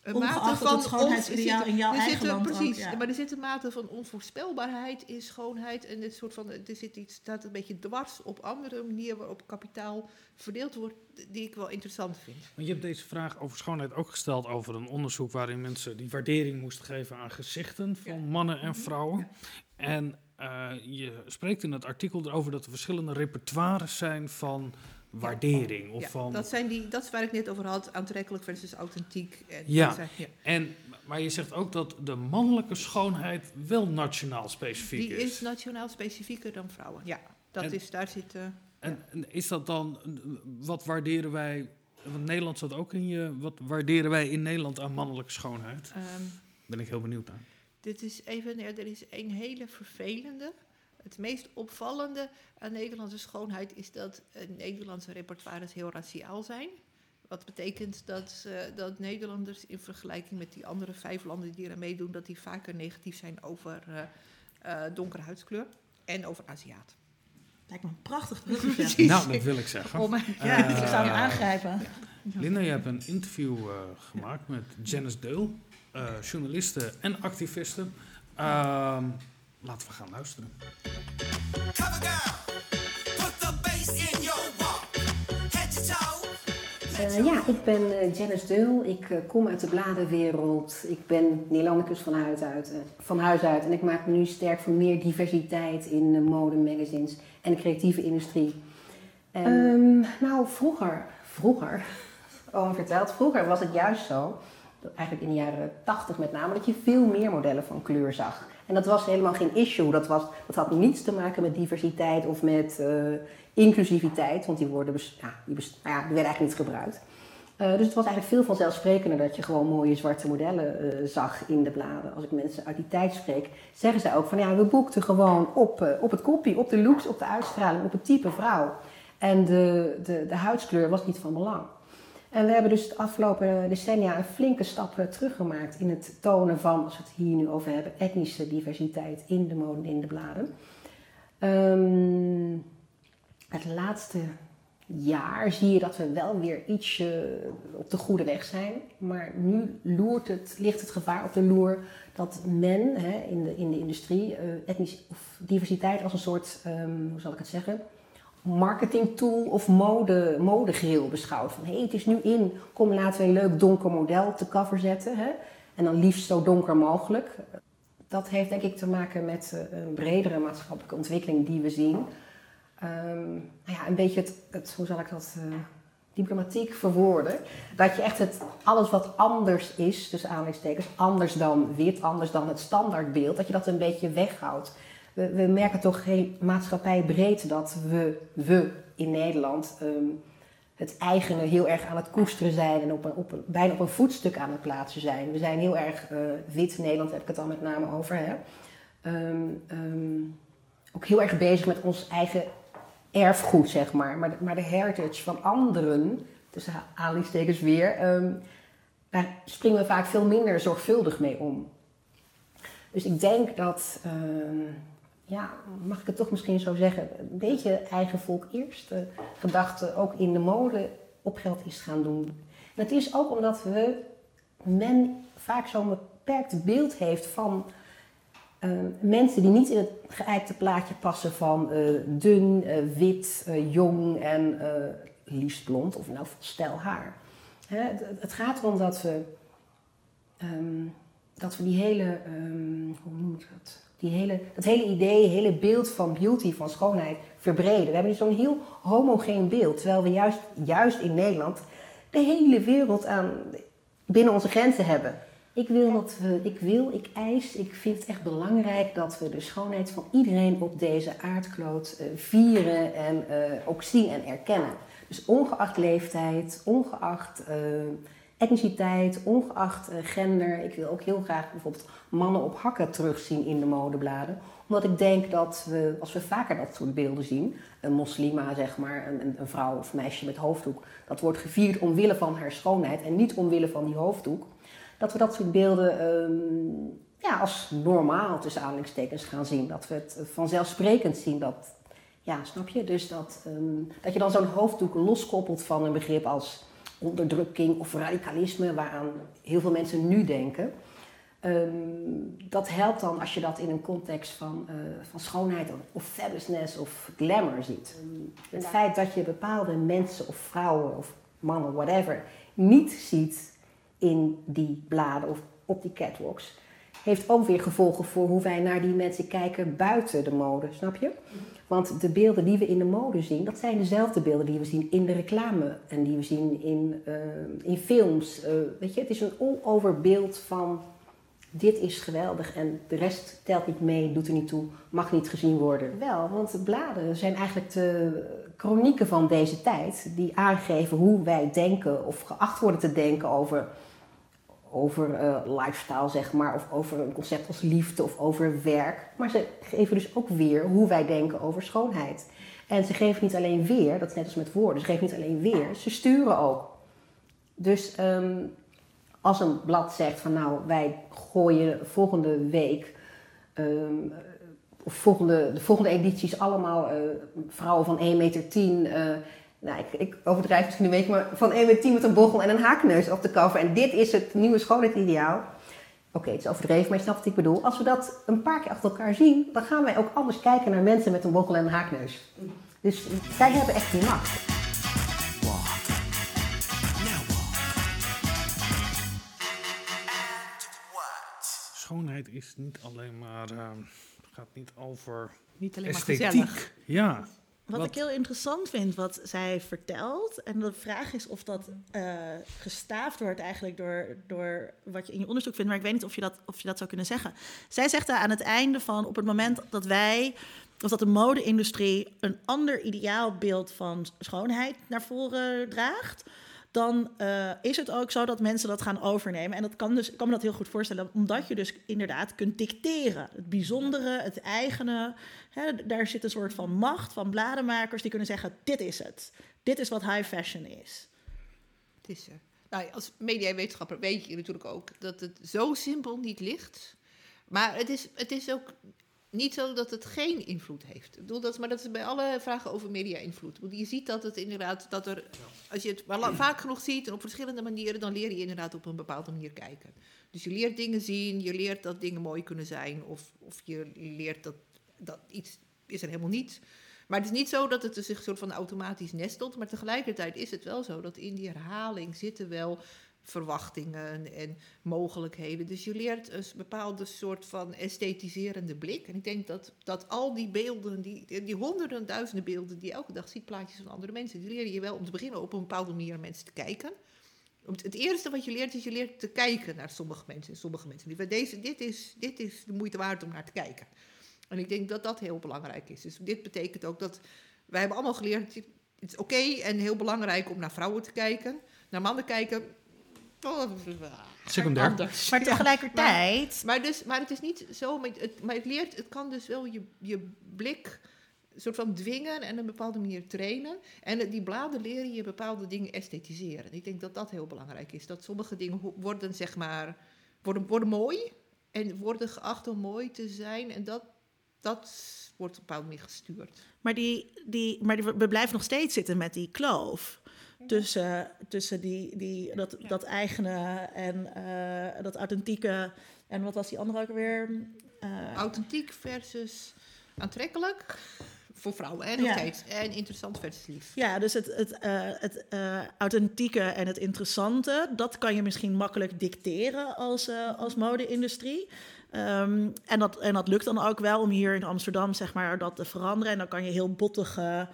een mate van het schoonheidsideaal in jouw er eigen zit een- land ook, precies, ja. maar er zit een mate van onvoorspelbaarheid in schoonheid en dit soort van, er zit iets staat een beetje dwars op andere manieren waarop kapitaal verdeeld wordt, die ik wel interessant vind. Want je hebt deze vraag over schoonheid ook gesteld over een onderzoek waarin mensen die waardering moesten geven aan gezichten van Ja. mannen en vrouwen. En eh, je spreekt in het artikel erover dat er verschillende repertoires zijn van waardering. Of Ja, van, dat, zijn die, dat is waar ik net over had, aantrekkelijk versus authentiek. En Ja. zijn- ja. en, maar je zegt ook dat de mannelijke schoonheid wel nationaal specifiek Die is. is nationaal specifieker dan vrouwen. Ja, dat En- is, daar zit... eh, En, en is dat dan, wat waarderen wij, want Nederland zat ook in je, wat waarderen wij in Nederland aan mannelijke schoonheid? ehm, Ben ik heel benieuwd naar. Dit is even, ja, er is een hele vervelende. Het meest opvallende aan Nederlandse schoonheid is dat eh, Nederlandse repertoires heel raciaal zijn. Wat betekent dat, eh, dat Nederlanders in vergelijking met die andere vijf landen die er meedoen, dat die vaker negatief zijn over eh eh donkere huidskleur en over Aziat. Lijkt me een prachtig bruggetje. Precies. Nou, dat wil ik zeggen. Oh, maar, Ja, ik zou hem aangrijpen. Linda, je hebt een interview eh, gemaakt met Janice Deul, eh, journaliste en activiste. Laten we gaan luisteren. Eh, ja, ik ben eh, Janice Deul. Ik eh, kom uit de bladenwereld. Ik ben Nederlandicus van huis, uit, eh, van huis uit. En ik maak me nu sterk voor meer diversiteit in uh, mode, magazines en de creatieve industrie. Ehm, nou, vroeger, vroeger, oh verteld, vroeger was het juist zo, dat eigenlijk in de jaren 80 met name, dat je veel meer modellen van kleur zag. En dat was helemaal geen issue. Dat, was, dat had niets te maken met diversiteit of met eh, inclusiviteit, want die woorden ja, die, nou ja, die werden eigenlijk niet gebruikt. Eh, dus het was eigenlijk veel vanzelfsprekender dat je gewoon mooie zwarte modellen eh, zag in de bladen. Als ik mensen uit die tijd spreek, zeggen zij ook van ja, we boekten gewoon op, op het kopie, op de looks, op de uitstraling, op het type vrouw. En de, de, de huidskleur was niet van belang. En we hebben dus de afgelopen decennia een flinke stap eh, teruggemaakt in het tonen van, als we het hier nu over hebben, etnische diversiteit in de mode in de bladen. Ehm, het laatste jaar zie je dat we wel weer ietsje op de goede weg zijn. Maar nu loert het, ligt het gevaar op de loer dat men hè, in, de, in de industrie eh, etnisch, of diversiteit als een soort, ehm, hoe zal ik het zeggen, marketingtool of mode, modegeheel beschouwt. Van hé, hey, het is nu in, kom laten we een leuk donker model te cover zetten. Hè? En dan liefst zo donker mogelijk. Dat heeft denk ik te maken met eh, een bredere maatschappelijke ontwikkeling die we zien. Ehm, nou ja, een beetje het, het hoe zal ik dat eh, diplomatiek verwoorden. Dat je echt het, alles wat anders is, dus aanleidingstekens, anders dan wit, anders dan het standaardbeeld, dat je dat een beetje weghoudt. We, we merken toch geen maatschappij breed dat we, we in Nederland ehm, het eigene heel erg aan het koesteren zijn en op op bijna op een voetstuk aan het plaatsen zijn. We zijn heel erg eh, wit, Nederland heb ik het al met name over. Hè? Ehm, ehm, ook heel erg bezig met ons eigen erfgoed, zeg maar. Maar de, maar de heritage van anderen, tussen aanhalingstekens weer, daar springen we vaak veel minder zorgvuldig mee om. Dus ik denk dat, ja, mag ik het toch misschien zo zeggen, een beetje eigen volk eerst. De gedachte ook in de mode op geld is gaan doen. En het is ook omdat we, men vaak zo'n beperkt beeld heeft van uh, mensen die niet in het geëikte plaatje passen van uh, dun, uh, wit, jong en liefst blond of nou stijl haar. Hè, het, gaat erom dat we, um, dat we die hele, um, hoe noem ik dat? Die hele, dat hele idee, hele beeld van beauty, van schoonheid verbreden. We hebben zo'n heel homogeen beeld, terwijl we juist, juist in Nederland de hele wereld aan, binnen onze grenzen hebben. Ik wil, dat we, ik wil, ik eis, ik vind het echt belangrijk dat we de schoonheid van iedereen op deze aardkloot uh, vieren en uh, ook zien en erkennen. Dus ongeacht leeftijd, ongeacht uh, etniciteit, ongeacht gender. Ik wil ook heel graag bijvoorbeeld mannen op hakken terugzien in de modebladen. Omdat ik denk dat we, als we vaker dat soort beelden zien, een moslima zeg maar, een, een vrouw of meisje met hoofddoek, dat wordt gevierd omwille van haar schoonheid en niet omwille van die hoofddoek dat we dat soort beelden um, ja, als normaal tussen aanhalingstekens gaan zien. Dat we het vanzelfsprekend zien dat, ja, snap je? Dus dat, um, dat je dan zo'n hoofddoek loskoppelt van een begrip als onderdrukking of radicalisme, waaraan heel veel mensen nu denken. Ehm, dat helpt dan als je dat in een context van, eh, van schoonheid of, of fabulousness of glamour ziet. Het feit dat je bepaalde mensen of vrouwen of mannen, whatever, niet ziet in die bladen of op die catwalks, heeft ook weer gevolgen voor hoe wij naar die mensen kijken buiten de mode, snap je? Want de beelden die we in de mode zien, dat zijn dezelfde beelden die we zien in de reclame en die we zien in, eh, in films. Eh, weet je, het is een all-over beeld van dit is geweldig en de rest telt niet mee, doet er niet toe, mag niet gezien worden. Wel, want de bladen zijn eigenlijk de chronieken van deze tijd die aangeven hoe wij denken of geacht worden te denken over, over eh, lifestyle, zeg maar, of over een concept als liefde of over werk. Maar ze geven dus ook weer hoe wij denken over schoonheid. En ze geven niet alleen weer, dat is net als met woorden, ze geven niet alleen weer, ze sturen ook. Dus ehm, als een blad zegt van nou, wij gooien volgende week, ehm, of volgende, de volgende edities allemaal eh, vrouwen van 1,10 meter. eh, nou, ik, ik overdrijf misschien een beetje, maar van 1,10 meter met een bochel en een haakneus op de cover. En dit is het nieuwe schoonheidsideaal. Oké, het is overdreven, maar je snapt wat ik bedoel. Als we dat een paar keer achter elkaar zien, dan gaan wij ook anders kijken naar mensen met een bochel en een haakneus. Dus zij hebben echt die macht. Schoonheid is niet alleen maar, eh, gaat niet over Niet alleen maar esthetiek. gezellig. Ja, Wat, Wat- ik heel interessant vind, wat zij vertelt, en de vraag is of dat eh, gestaafd wordt eigenlijk door, door wat je in je onderzoek vindt, maar ik weet niet of je, dat, of je dat zou kunnen zeggen. Zij zegt daar aan het einde van, op het moment dat wij, of dat de mode-industrie een ander ideaalbeeld van schoonheid naar voren draagt, dan eh, is het ook zo dat mensen dat gaan overnemen. En dat kan dus, ik kan me dat heel goed voorstellen, omdat je dus inderdaad kunt dicteren. Het bijzondere, het eigene. Hè, daar zit een soort van macht van bladenmakers die kunnen zeggen: dit is het. Dit is wat high fashion is. Het is er. Nou, als mediawetenschapper weet je natuurlijk ook dat het zo simpel niet ligt. Maar het is, het is ook niet zo dat het geen invloed heeft. Ik bedoel, dat, maar dat is bij alle vragen over media-invloed. Je ziet dat het inderdaad, dat er, als je het maar vaak genoeg ziet en op verschillende manieren, dan leer je inderdaad op een bepaalde manier kijken. Dus je leert dingen zien, je leert dat dingen mooi kunnen zijn, of, of je leert dat, dat iets is er helemaal niet. Maar het is niet zo dat het zich soort van automatisch nestelt. Maar tegelijkertijd is het wel zo dat in die herhaling zitten wel verwachtingen en mogelijkheden. Dus je leert een bepaalde soort van esthetiserende blik. En ik denk dat, dat al die beelden, die, die honderden, duizenden beelden die je elke dag ziet, plaatjes van andere mensen, die leer je wel om te beginnen op een bepaalde manier mensen te kijken. Het eerste wat je leert is je leert te kijken naar sommige mensen. En sommige mensen deze, dit, is, dit is de moeite waard om naar te kijken. En ik denk dat dat heel belangrijk is. Dus dit betekent ook dat wij hebben allemaal geleerd. Het is oké en heel belangrijk om naar vrouwen te kijken. Naar mannen kijken. Oh, dat is, ah, Secundair. anders. Maar Ja. tegelijkertijd. Maar, dus, maar het is niet zo, maar het, maar het leert, het kan dus wel je, je blik soort van dwingen en een bepaalde manier trainen. En die bladen leren je bepaalde dingen esthetiseren. Ik denk dat dat heel belangrijk is. Dat sommige dingen worden, zeg maar, worden, worden mooi en worden geacht om mooi te zijn. En dat, dat wordt op een bepaalde manier gestuurd. Maar, die, die, maar die, we blijven nog steeds zitten met die kloof. Tussen, tussen die, die, dat, dat eigene en eh, dat authentieke. En wat was die andere ook weer? Eh, Authentiek versus aantrekkelijk voor vrouwen. En nog Ja. steeds. En interessant versus lief. Ja, dus het, het, eh, het authentieke en het interessante, dat kan je misschien makkelijk dicteren als, eh, als mode-industrie. Ehm, en, dat, en dat lukt dan ook wel om hier in Amsterdam zeg maar, dat te veranderen. En dan kan je heel bottige,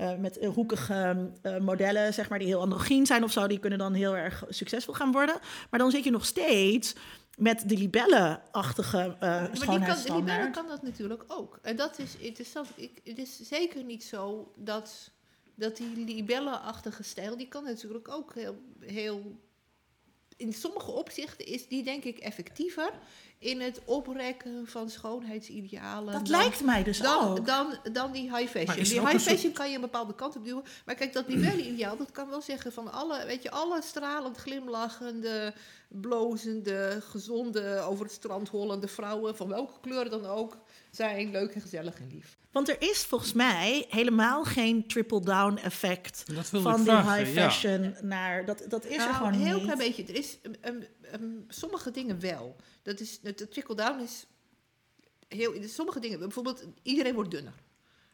eh, met hoekige eh, modellen, zeg maar, die heel androgyn zijn of zo, die kunnen dan heel erg succesvol gaan worden. Maar dan zit je nog steeds met de libelle-achtige eh Maar die kan, de libelle schoonheidsstandaard. kan dat natuurlijk ook. En dat is interessant. Ik, het is zeker niet zo dat, dat die libelle-achtige stijl... die kan natuurlijk ook heel, heel... In sommige opzichten is die denk ik effectiever in het oprekken van schoonheidsidealen. Dat dan- lijkt mij dus dan, ook. dan, dan die high fashion. Die high soort- fashion kan je een bepaalde kant op duwen. Maar kijk, dat libelle-ideaal, dat kan wel zeggen van alle, weet je, alle stralend glimlachende, blozende, gezonde, over het strand hollende vrouwen, van welke kleur dan ook, zijn leuk en gezellig en lief. Want er is volgens mij helemaal geen triple-down effect Dat wilde van ik die vragen, high ja. fashion naar... Dat, dat is er Nou, gewoon een heel niet. klein beetje. Er is um, um, um, sommige dingen wel. Dat is, de trickle-down is heel... Sommige dingen, bijvoorbeeld, iedereen wordt dunner.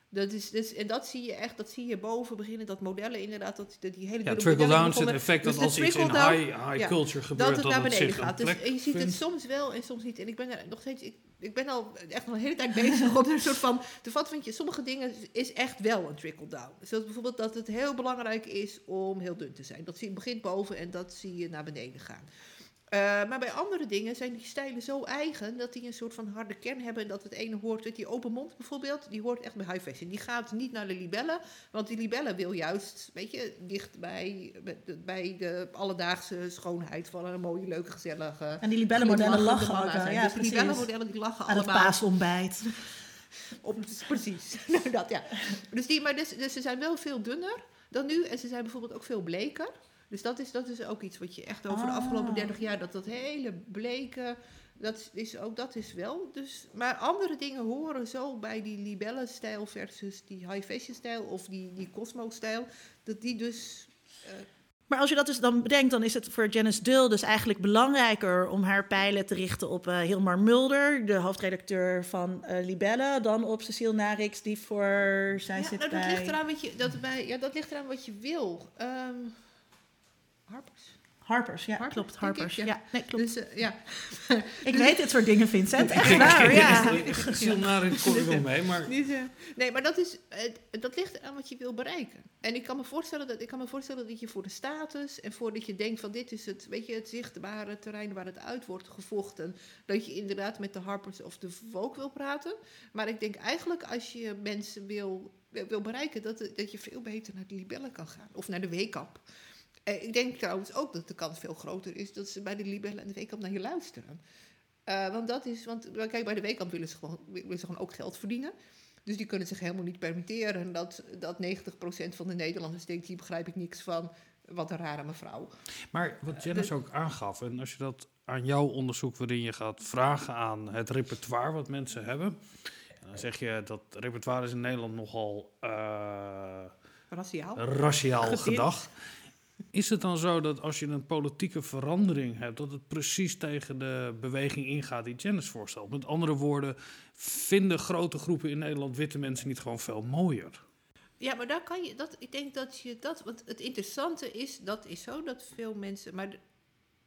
Dat is, dus, en dat zie je echt, dat zie je boven beginnen, dat modellen inderdaad, dat, dat die hele Ja, trickle-down is het effect Dus dat als iets in high, high ja, culture gebeurt, dat het naar beneden gaat. Dus, en je ziet het soms wel en soms niet. En ik ben er nog steeds, ik, ik ben al echt al een hele tijd bezig om er een soort van te vatten. Want je, sommige dingen is echt wel een trickle-down. Zoals bijvoorbeeld dat het heel belangrijk is om heel dun te zijn. Dat zie je begint boven en dat zie je naar beneden gaan. Eh, maar bij andere dingen zijn die stijlen zo eigen dat die een soort van harde kern hebben. En dat het ene hoort, die open mond bijvoorbeeld, die hoort echt bij high fashion. Die gaat niet naar de libellen, want die libellen wil juist, weet je, dicht bij, bij de- alledaagse schoonheid van een mooie, leuke, gezellige. En die libellenmodellen lachen ook zijn. Ja, dus die libellenmodellen die lachen Aan het allemaal. paasontbijt. Op, precies, Nou, dat ja. Dus, die, maar dus, dus ze zijn wel veel dunner dan nu en ze zijn bijvoorbeeld ook veel bleker. Dus dat is, dat is ook iets wat je echt over de Ah. afgelopen 30 jaar, dat dat hele bleke, dat is ook dat is wel. Dus, maar andere dingen horen zo bij die libelle-stijl versus die high fashion stijl of die, die Cosmo-stijl, dat die dus Maar als je dat dus dan bedenkt, dan is het voor Janice Dull dus eigenlijk belangrijker om haar pijlen te richten op eh Hilmar Mulder, de hoofdredacteur van eh Libelle, dan op Cecile Narix, die voor zij Ja, zit nou, dat, bij ligt eraan wat je, dat, bij, ja, dat ligt eraan wat je wil. Ehm Harpers. Harpers. Ja, Harpers, klopt, denk ik, Harpers. ja. ja. nee, klopt. Dus eh, ja, ik weet dit soort dingen, Vincent. Echt waar, ja. Sil naar in ik wel mee, maar eh, nee, maar dat, is, eh, dat ligt aan wat je wil bereiken. En ik kan, me voorstellen dat, ik kan me voorstellen dat je voor de status en voordat je denkt van dit is het, weet je, het zichtbare terrein waar het uit wordt gevochten, dat je inderdaad met de Harpers of de Vogue wil praten. Maar ik denk eigenlijk als je mensen wil, wil bereiken, dat, dat je veel beter naar de Libellen kan gaan. Of naar de Weekamp. Eh, ik denk trouwens ook dat de kans veel groter is dat ze bij de Libellen en de Weekamp naar je luisteren. Eh, want dat is, want kijk, bij de Weekamp willen ze, gewoon, willen ze gewoon ook geld verdienen. Dus die kunnen zich helemaal niet permitteren dat, dat 90% van de Nederlanders denkt, hier begrijp ik niks van, wat een rare mevrouw. Maar wat Janice ook aangaf, en als je dat aan jouw onderzoek waarin je gaat vragen aan het repertoire wat mensen hebben, en dan zeg je dat repertoire is in Nederland nogal eh Raciaal. raciaal gedacht. Is het dan zo dat als je een politieke verandering hebt, dat het precies tegen de beweging ingaat die Janice voorstelt? Met andere woorden, vinden grote groepen in Nederland witte mensen niet gewoon veel mooier? Ja, maar daar kan je, dat, ik denk dat je dat, want het interessante is, dat is zo dat veel mensen, maar,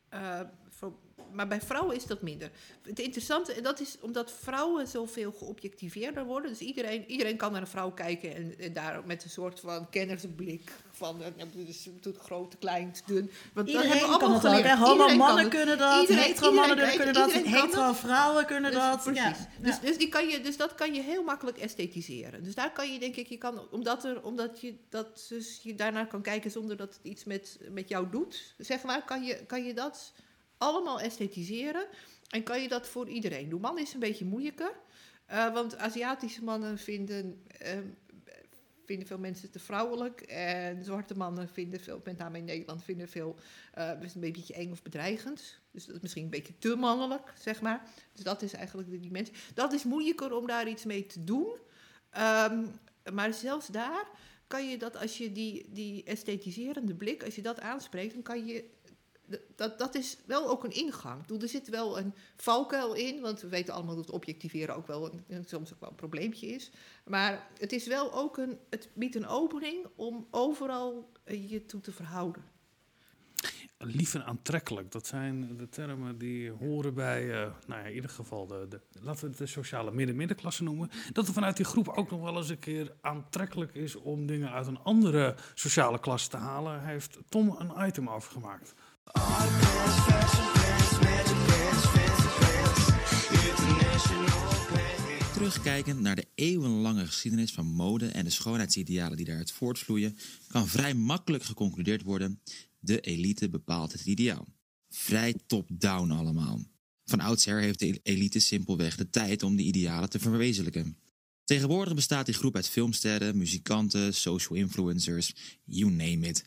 eh, voor- maar bij vrouwen is dat minder. Het interessante, en dat is omdat vrouwen zoveel geobjectiveerder worden. Dus iedereen, iedereen kan naar een vrouw kijken en, en daar met een soort van kennersblik van, eh, dus, doet groot, klein, dun. Want dat Iedereen hebben we kan allemaal het ook. geleerd. Homo kan mannen kunnen dat, Iedereen- hetero mannen iedereen- kunnen dat, iedereen kan hetero het. vrouwen kunnen Dus, dat. precies. Ja. Dus, Ja. dus, die kan je, dus dat kan je heel makkelijk esthetiseren. Dus daar kan je, denk ik, je kan, omdat, er, omdat je, dat, dus je daarnaar kan kijken zonder dat het iets met, met jou doet, zeg maar, kan je, kan je dat allemaal esthetiseren. En kan je dat voor iedereen doen. Man is een beetje moeilijker. eh, want Aziatische mannen vinden, ehm, vinden veel mensen te vrouwelijk. En zwarte mannen vinden veel, met name in Nederland, vinden veel dus een beetje eng of bedreigend. Dus dat is misschien een beetje te mannelijk, zeg maar. Dus dat is eigenlijk de dimensie. Dat is moeilijker om daar iets mee te doen. Ehm, maar zelfs daar kan je dat, als je die, die esthetiserende blik, als je dat aanspreekt, dan kan je. Dat, dat is wel ook een ingang. Er zit wel een valkuil in, want we weten allemaal dat objectiveren ook wel een, soms ook wel een probleempje is. Maar het is wel ook een, het biedt een opening om overal eh, je toe te verhouden. Lief en aantrekkelijk, dat zijn de termen die horen bij, eh, nou ja, in ieder geval, de, de, laten we het de sociale midden-middenklasse noemen. Dat er vanuit die groep ook nog wel eens een keer aantrekkelijk is om dingen uit een andere sociale klasse te halen, heeft Tom een item over gemaakt. Terugkijkend naar de eeuwenlange geschiedenis van mode en de schoonheidsidealen die daaruit voortvloeien, kan vrij makkelijk geconcludeerd worden: de elite bepaalt het ideaal. Vrij top-down allemaal. Van oudsher heeft de elite simpelweg de tijd om die idealen te verwezenlijken. Tegenwoordig bestaat die groep uit filmsterren, muzikanten, social influencers, you name it.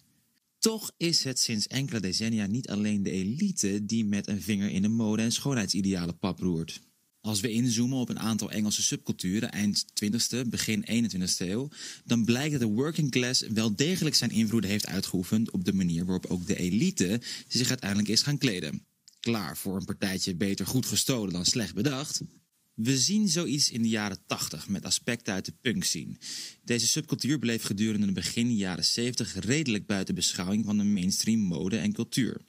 Toch is het sinds enkele decennia niet alleen de elite die met een vinger in de mode- en schoonheidsidealen pap roert. Als we inzoomen op een aantal Engelse subculturen eind 20e, begin 21e eeuw, dan blijkt dat de working class wel degelijk zijn invloed heeft uitgeoefend op de manier waarop ook de elite zich uiteindelijk is gaan kleden. Klaar voor een partijtje beter goed gestolen dan slecht bedacht. We zien zoiets in de jaren 80 met aspecten uit de punk scene. Deze subcultuur bleef gedurende de begin jaren 70 redelijk buiten beschouwing van de mainstream mode en cultuur.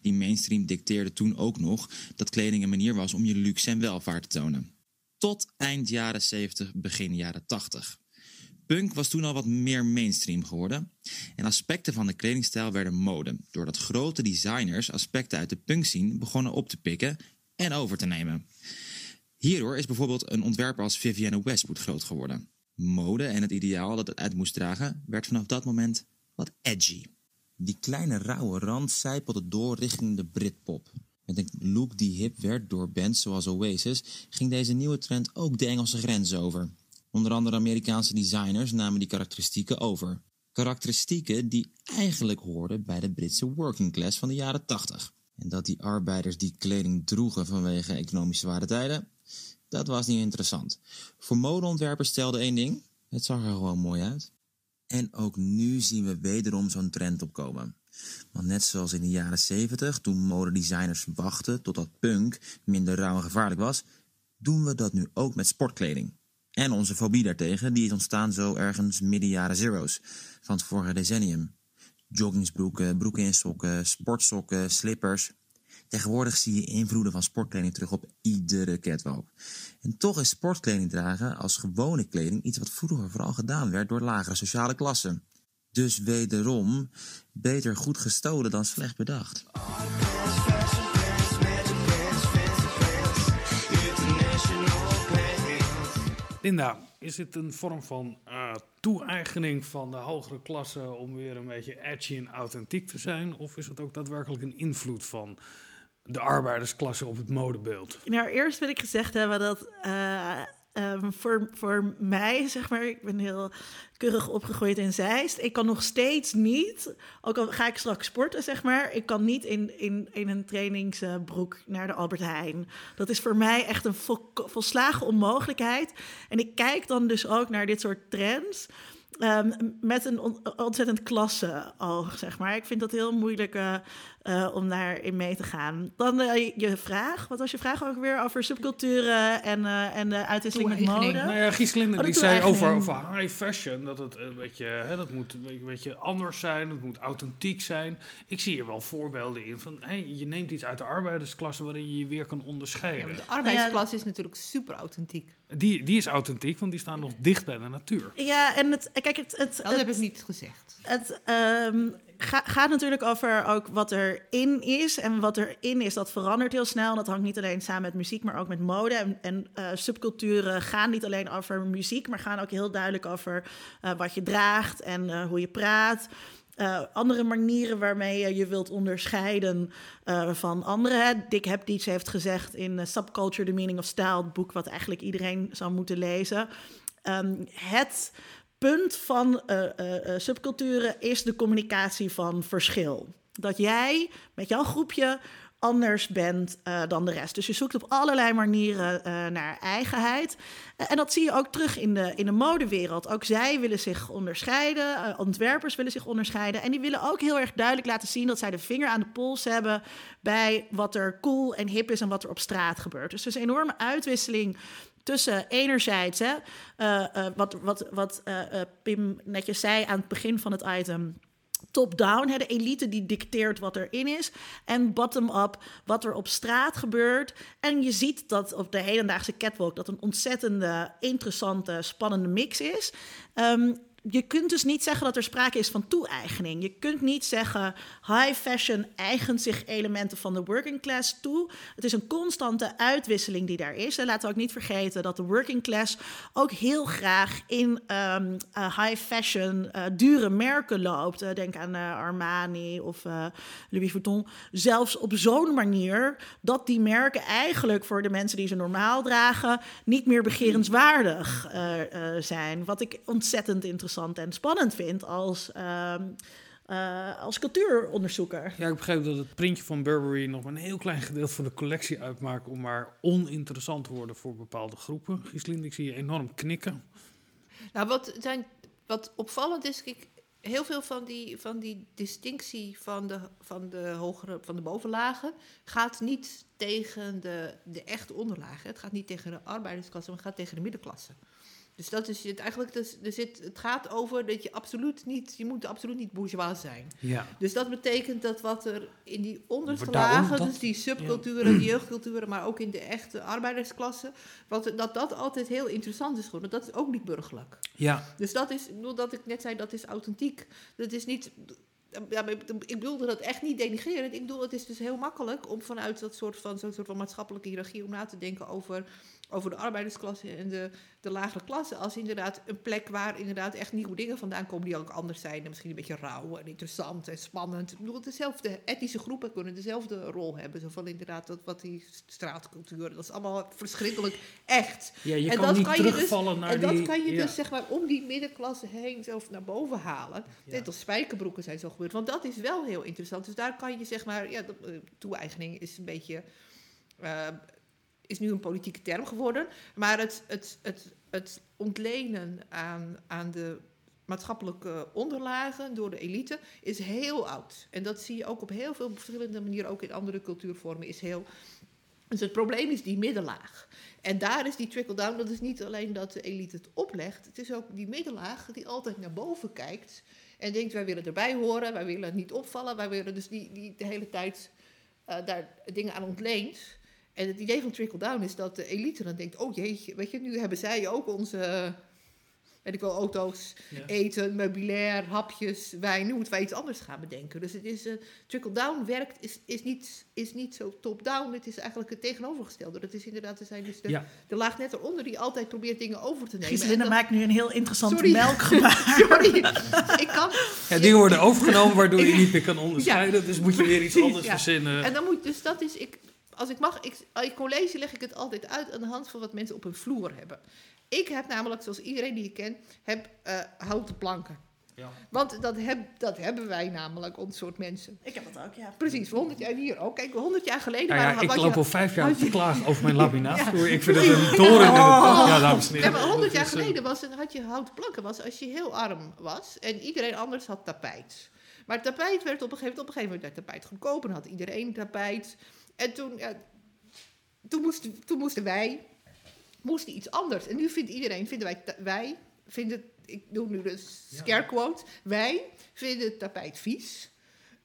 Die mainstream dicteerde toen ook nog dat kleding een manier was om je luxe en welvaart te tonen. Tot eind jaren 70, begin jaren 80. Punk was toen al wat meer mainstream geworden en aspecten van de kledingstijl werden mode, doordat grote designers aspecten uit de punk scene begonnen op te pikken en over te nemen. Hierdoor is bijvoorbeeld een ontwerper als Vivienne Westwood groot geworden. Mode en het ideaal dat het uit moest dragen werd vanaf dat moment wat edgy. Die kleine rauwe rand zijpelde door richting de Britpop. Met een look die hip werd door bands zoals Oasis, ging deze nieuwe trend ook de Engelse grens over. Onder andere Amerikaanse designers namen die karakteristieken over. Karakteristieken die eigenlijk hoorden bij de Britse working class van de jaren 80. En dat die arbeiders die kleding droegen vanwege economische zware tijden, dat was niet interessant. Voor modeontwerpers stelde één ding: het zag er gewoon mooi uit. En ook nu zien we wederom zo'n trend opkomen. Want net zoals in de jaren 70, toen modedesigners wachten totdat punk minder rauw en gevaarlijk was, doen we dat nu ook met sportkleding. En onze fobie daartegen, die is ontstaan zo ergens midden jaren zero's van het vorige decennium. Joggingsbroeken, broeken in sokken, sportsokken, slippers. Tegenwoordig zie je invloeden van sportkleding terug op iedere catwalk. En toch is sportkleding dragen als gewone kleding iets wat vroeger vooral gedaan werd door lagere sociale klassen. Dus wederom, beter goed gestolen dan slecht bedacht. Linda, is het een vorm van toe-eigening van de hogere klasse om weer een beetje edgy en authentiek te zijn? Of is het ook daadwerkelijk een invloed van de arbeidersklasse op het modebeeld? Nou, eerst wil ik gezegd hebben dat eh, ehm, voor, voor mij, zeg maar, ik ben heel keurig opgegroeid in Zeist. Ik kan nog steeds niet, ook al ga ik straks sporten, zeg maar, ik kan niet in, in, in een trainingsbroek naar de Albert Heijn. Dat is voor mij echt een vol, volslagen onmogelijkheid. En ik kijk dan dus ook naar dit soort trends. ehm, met een on- ontzettend klasse oog, zeg maar. Ik vind dat heel moeilijk eh, om daarin mee te gaan. Dan eh, je vraag. Wat was je vraag ook weer over subculturen en, eh, en de uitwisseling met mode? Nou ja, Gieslinde Oh, die zei over, over high fashion, dat het een beetje, hè, dat moet een beetje- anders zijn, het moet authentiek zijn. Ik zie hier wel voorbeelden in van, hey, je neemt iets uit de arbeidersklasse waarin je je weer kan Ja, onderscheiden. de arbeidsklasse is natuurlijk super authentiek. Die, die is authentiek, want die staan nog dicht bij de natuur. Ja, en het, kijk, het, het, Dat het, heb ik niet gezegd. Het ehm, ga- gaat natuurlijk over ook wat erin is. En wat erin is, dat verandert heel snel. Dat hangt niet alleen samen met muziek, maar ook met mode. En, en eh, subculturen gaan niet alleen over muziek, maar gaan ook heel duidelijk over eh, wat je draagt en eh, hoe je praat. Andere manieren waarmee je je wilt onderscheiden van anderen. Dick Hepdietz heeft gezegd in Subculture, The Meaning of Style... het boek wat eigenlijk iedereen zou moeten lezen... Ehm, het punt van eh, eh, eh, subculturen is de communicatie van verschil. Dat jij met jouw groepje anders bent dan de rest. Dus je zoekt op allerlei manieren naar eigenheid. En dat zie je ook terug in de, in de modewereld. Ook zij willen zich onderscheiden, ontwerpers willen zich onderscheiden. En die willen ook heel erg duidelijk laten zien dat zij de vinger aan de pols hebben bij wat er cool en hip is en wat er op straat gebeurt. Dus er is een enorme uitwisseling tussen enerzijds, eh, eh, wat, wat, wat eh, Pim netjes zei aan het begin van het item. Top-down, de elite die dicteert wat erin is. En bottom-up, wat er op straat gebeurt. En je ziet dat op de hedendaagse catwalk dat een ontzettende, interessante, spannende mix is. Ehm, je kunt dus niet zeggen dat er sprake is van toe-eigening. Je kunt niet zeggen high fashion eigent zich elementen van de working class toe. Het is een constante uitwisseling die daar is. En laten we ook niet vergeten dat de working class ook heel graag in ehm, eh, high fashion eh, dure merken loopt. Eh, denk aan Armani of Louis Vuitton. Zelfs op zo'n manier dat die merken eigenlijk voor de mensen die ze normaal dragen niet meer begerenswaardig zijn. Wat ik ontzettend interessant en spannend vind als, ehm, eh, als cultuuronderzoeker. Ja, ik begreep dat het printje van Burberry nog maar een heel klein gedeelte van de collectie uitmaakt om maar oninteressant te worden voor bepaalde groepen. Gislinde, ik zie je enorm knikken. Nou, wat, zijn, wat opvallend is, kijk, heel veel van die, van die distinctie van de, van de hogere, van de bovenlagen gaat niet tegen de, de echte onderlagen. Het gaat niet tegen de arbeidersklasse, maar het gaat tegen de middenklasse. Dus dat is het eigenlijk, dus, er zit, het gaat over dat je absoluut niet, je moet absoluut niet bourgeois zijn. Ja. Dus dat betekent dat wat er in die onderste lagen, dat- dus die subculturen, die jeugdculturen, maar ook in de echte arbeidersklasse, wat, dat dat altijd heel interessant is geworden. Dat is ook niet burgerlijk. Ja, Dus dat is, dat ik net zei, dat is authentiek. Dat is niet. Ja, ik bedoelde dat echt niet denigrerend. Ik bedoel, het is dus heel makkelijk om vanuit dat soort van, zo'n soort van maatschappelijke hiërarchie om na te denken over, over de arbeidersklasse en de, de lagere klasse. Als inderdaad een plek waar inderdaad echt nieuwe dingen vandaan komen die ook anders zijn. En misschien een beetje rauw en interessant en spannend. Ik bedoel, dezelfde etnische groepen kunnen dezelfde rol hebben. Zo van inderdaad, dat, wat die straatcultuur, dat is allemaal verschrikkelijk echt. ja je En kan dat niet kan je dus- terugvallen naar En dat kan je ja. dus zeg maar om die middenklasse heen zelf naar boven halen. Net als spijkerbroeken zijn zo gebeurd. Want dat is wel heel interessant. Dus daar kan je zeg maar, ja, eh, toe-eigening is een beetje, eh, is nu een politieke term geworden. Maar het, het, het, het ontlenen aan, aan de maatschappelijke onderlagen door de elite is heel oud. En dat zie je ook op heel veel verschillende manieren, ook in andere cultuurvormen, is heel... Dus het probleem is die middenlaag. En daar is die trickle-down, dat is niet alleen dat de elite het oplegt, het is ook die middenlaag die altijd naar boven kijkt en denkt, wij willen erbij horen, wij willen niet opvallen, wij willen dus die, die de hele tijd eh, daar dingen aan ontleent. En het idee van trickle-down is dat de elite dan denkt, oh jeetje, weet je, nu hebben zij ook onze, weet ik wel, auto's, Ja. eten, meubilair, hapjes, wijn. Nu moeten wij iets anders gaan bedenken. Dus het is, eh, trickle-down werkt, is, is, niet, is niet zo top-down. Het is eigenlijk het tegenovergestelde. Dat is inderdaad, er zijn dus de, Ja. de laag net eronder die altijd probeert dingen over te nemen. Giselinde En dat- maakt nu een heel interessant melkgebaar. Sorry, ik kan... Ja, die worden overgenomen waardoor je niet meer kan onderscheiden. Dus moet je weer iets anders ja. verzinnen. En dan moet, dus dat is, ik, als ik mag, ik, in college leg ik het altijd uit aan de hand van wat mensen op hun vloer hebben. Ik heb namelijk, zoals iedereen die ik ken, heb eh, houten planken. Ja. Want dat, heb, dat hebben wij namelijk, ons soort mensen. Ik heb dat ook, ja. Precies, 100 jaar hier ook. Kijk, 100 jaar geleden Nou ja, waren ik loop al vijf jaar te klagen over mijn laminaatvloer. Ja. Ik vind het een doorn in het... Ja, dames en Ja, heren. maar 100 jaar geleden was, had je houten planken was als je heel arm was en iedereen anders had tapijt. Maar tapijt werd op een gegeven moment, op een gegeven moment werd tapijt goedkoper en had iedereen tapijt. En toen, ja, toen, moesten, toen moesten wij moesten iets anders. En nu vindt iedereen, vinden wij, wij vinden, ik doe nu de scare quote, wij vinden het tapijt vies.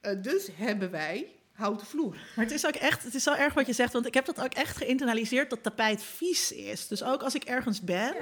Eh, dus hebben wij houten vloer. Maar het is ook echt, het is zo erg wat je zegt, want ik heb dat ook echt geïnternaliseerd dat tapijt vies is. Dus ook als ik ergens ben,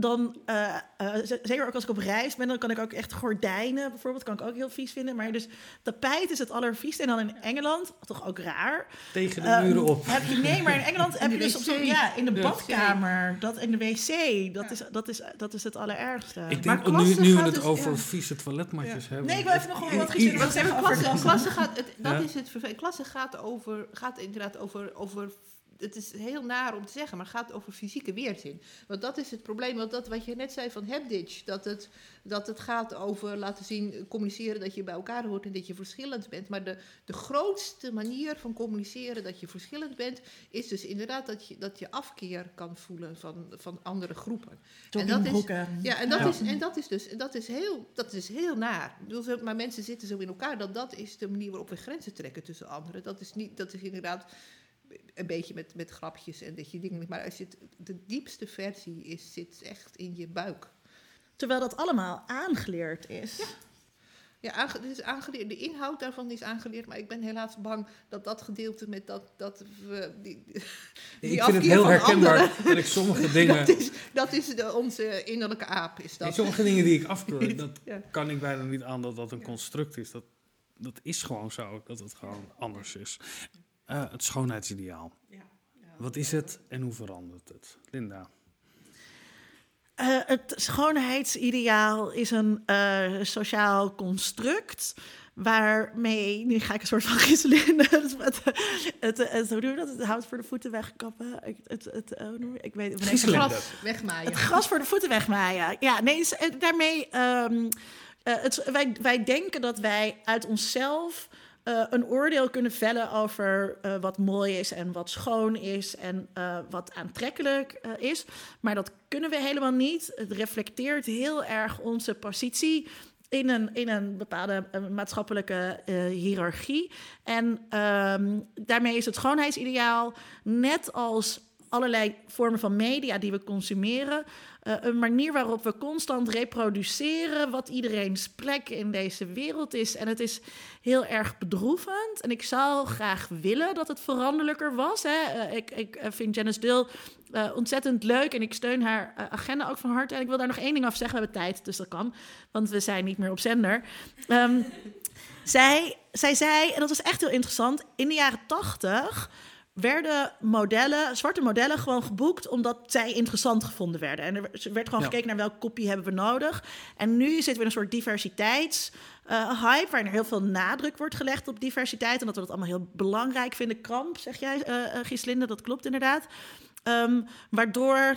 dan, eh, eh, zeker ook als ik op reis ben, dan kan ik ook echt gordijnen bijvoorbeeld, kan ik ook heel vies vinden. Maar dus tapijt is het allervieste. En dan in Engeland, toch ook raar. Tegen de eh, muren op. Heb je, nee, maar in Engeland heb je dus op zo'n, ja, in de badkamer, dat in de wc, dat, is, dat, is, dat is het allerergste. Ik Maar denk, nu, klasse nu we het dus- over ja. vieze toiletmatjes hebben. Nee, ik wil even nog wel wat gezien over klasse, gaat, het, dat Ja. is het vervelend. Klasse gaat, over, gaat inderdaad over, over. Het is heel naar om te zeggen, maar het gaat over fysieke weerzin. Want dat is het probleem. Want dat wat je net zei van Hebditch, dat het, dat het gaat over laten zien, communiceren dat je bij elkaar hoort en dat je verschillend bent. Maar de, de grootste manier van communiceren dat je verschillend bent, is dus inderdaad dat je, dat je afkeer kan voelen van, van andere groepen. En dat is, ja, en dat, Ja. Is, en dat is dus dat is heel, dat is heel naar. Maar mensen zitten zo in elkaar dat dat is de manier waarop we grenzen trekken tussen anderen. Dat is, niet, dat is inderdaad een beetje met, met grapjes en dat je dingen. Maar als je het, de diepste versie is, zit echt in je buik. Terwijl dat allemaal aangeleerd is. Ja, aange- dit is aangeleerd, de inhoud daarvan is aangeleerd, maar ik ben helaas bang dat dat gedeelte met dat, dat we... Die, die ik vind het afkeer heel van herkenbaar anderen, dat ik sommige dingen... dat is, dat is de, onze innerlijke aap, is dat. sommige dingen die ik afkeur, dat Ja. kan ik bijna niet aan dat dat een construct is. Dat, dat is gewoon zo, dat het gewoon anders is. Eh, het schoonheidsideaal. Wat is het en hoe verandert het? Linda. Eh, het schoonheidsideaal is een eh, sociaal construct. Waarmee, nu ga ik een soort van gidselen. het, het, het, het, hoe doen we dat? Het hout voor de voeten wegkappen. Ik, het, het, hoe noem je- ik weet het. Gras wegmaaien. Het gras voor de voeten wegmaaien. Ja, nee, daarmee. ehm, eh, het, wij, wij denken dat wij uit onszelf eh, een oordeel kunnen vellen over eh, wat mooi is en wat schoon is en eh, wat aantrekkelijk is. Maar dat kunnen we helemaal niet. Het reflecteert heel erg onze positie. In een, in een bepaalde maatschappelijke hiërarchie. En ehm, daarmee is het schoonheidsideaal, net als allerlei vormen van media die we consumeren, eh, een manier waarop we constant reproduceren wat iedereen's plek in deze wereld is. En het is heel erg bedroevend. En ik zou graag willen dat het veranderlijker was. Hè. Eh, ik, ik eh, vind Janice Dill ontzettend leuk en ik steun haar agenda ook van harte. En ik wil daar nog één ding over zeggen. We hebben tijd, dus dat kan, want we zijn niet meer op zender. Ehm, zij, zij zei, en dat was echt heel interessant, in de jaren tachtig werden modellen, zwarte modellen gewoon geboekt omdat zij interessant gevonden werden. En er werd gewoon Ja. gekeken naar welk kopie hebben we nodig. En nu zitten we in een soort diversiteits eh, hype, waarin er heel veel nadruk wordt gelegd op diversiteit en dat we dat allemaal heel belangrijk vinden. Kramp, zeg jij, eh, Gieslinde, dat klopt inderdaad. Ehm, waardoor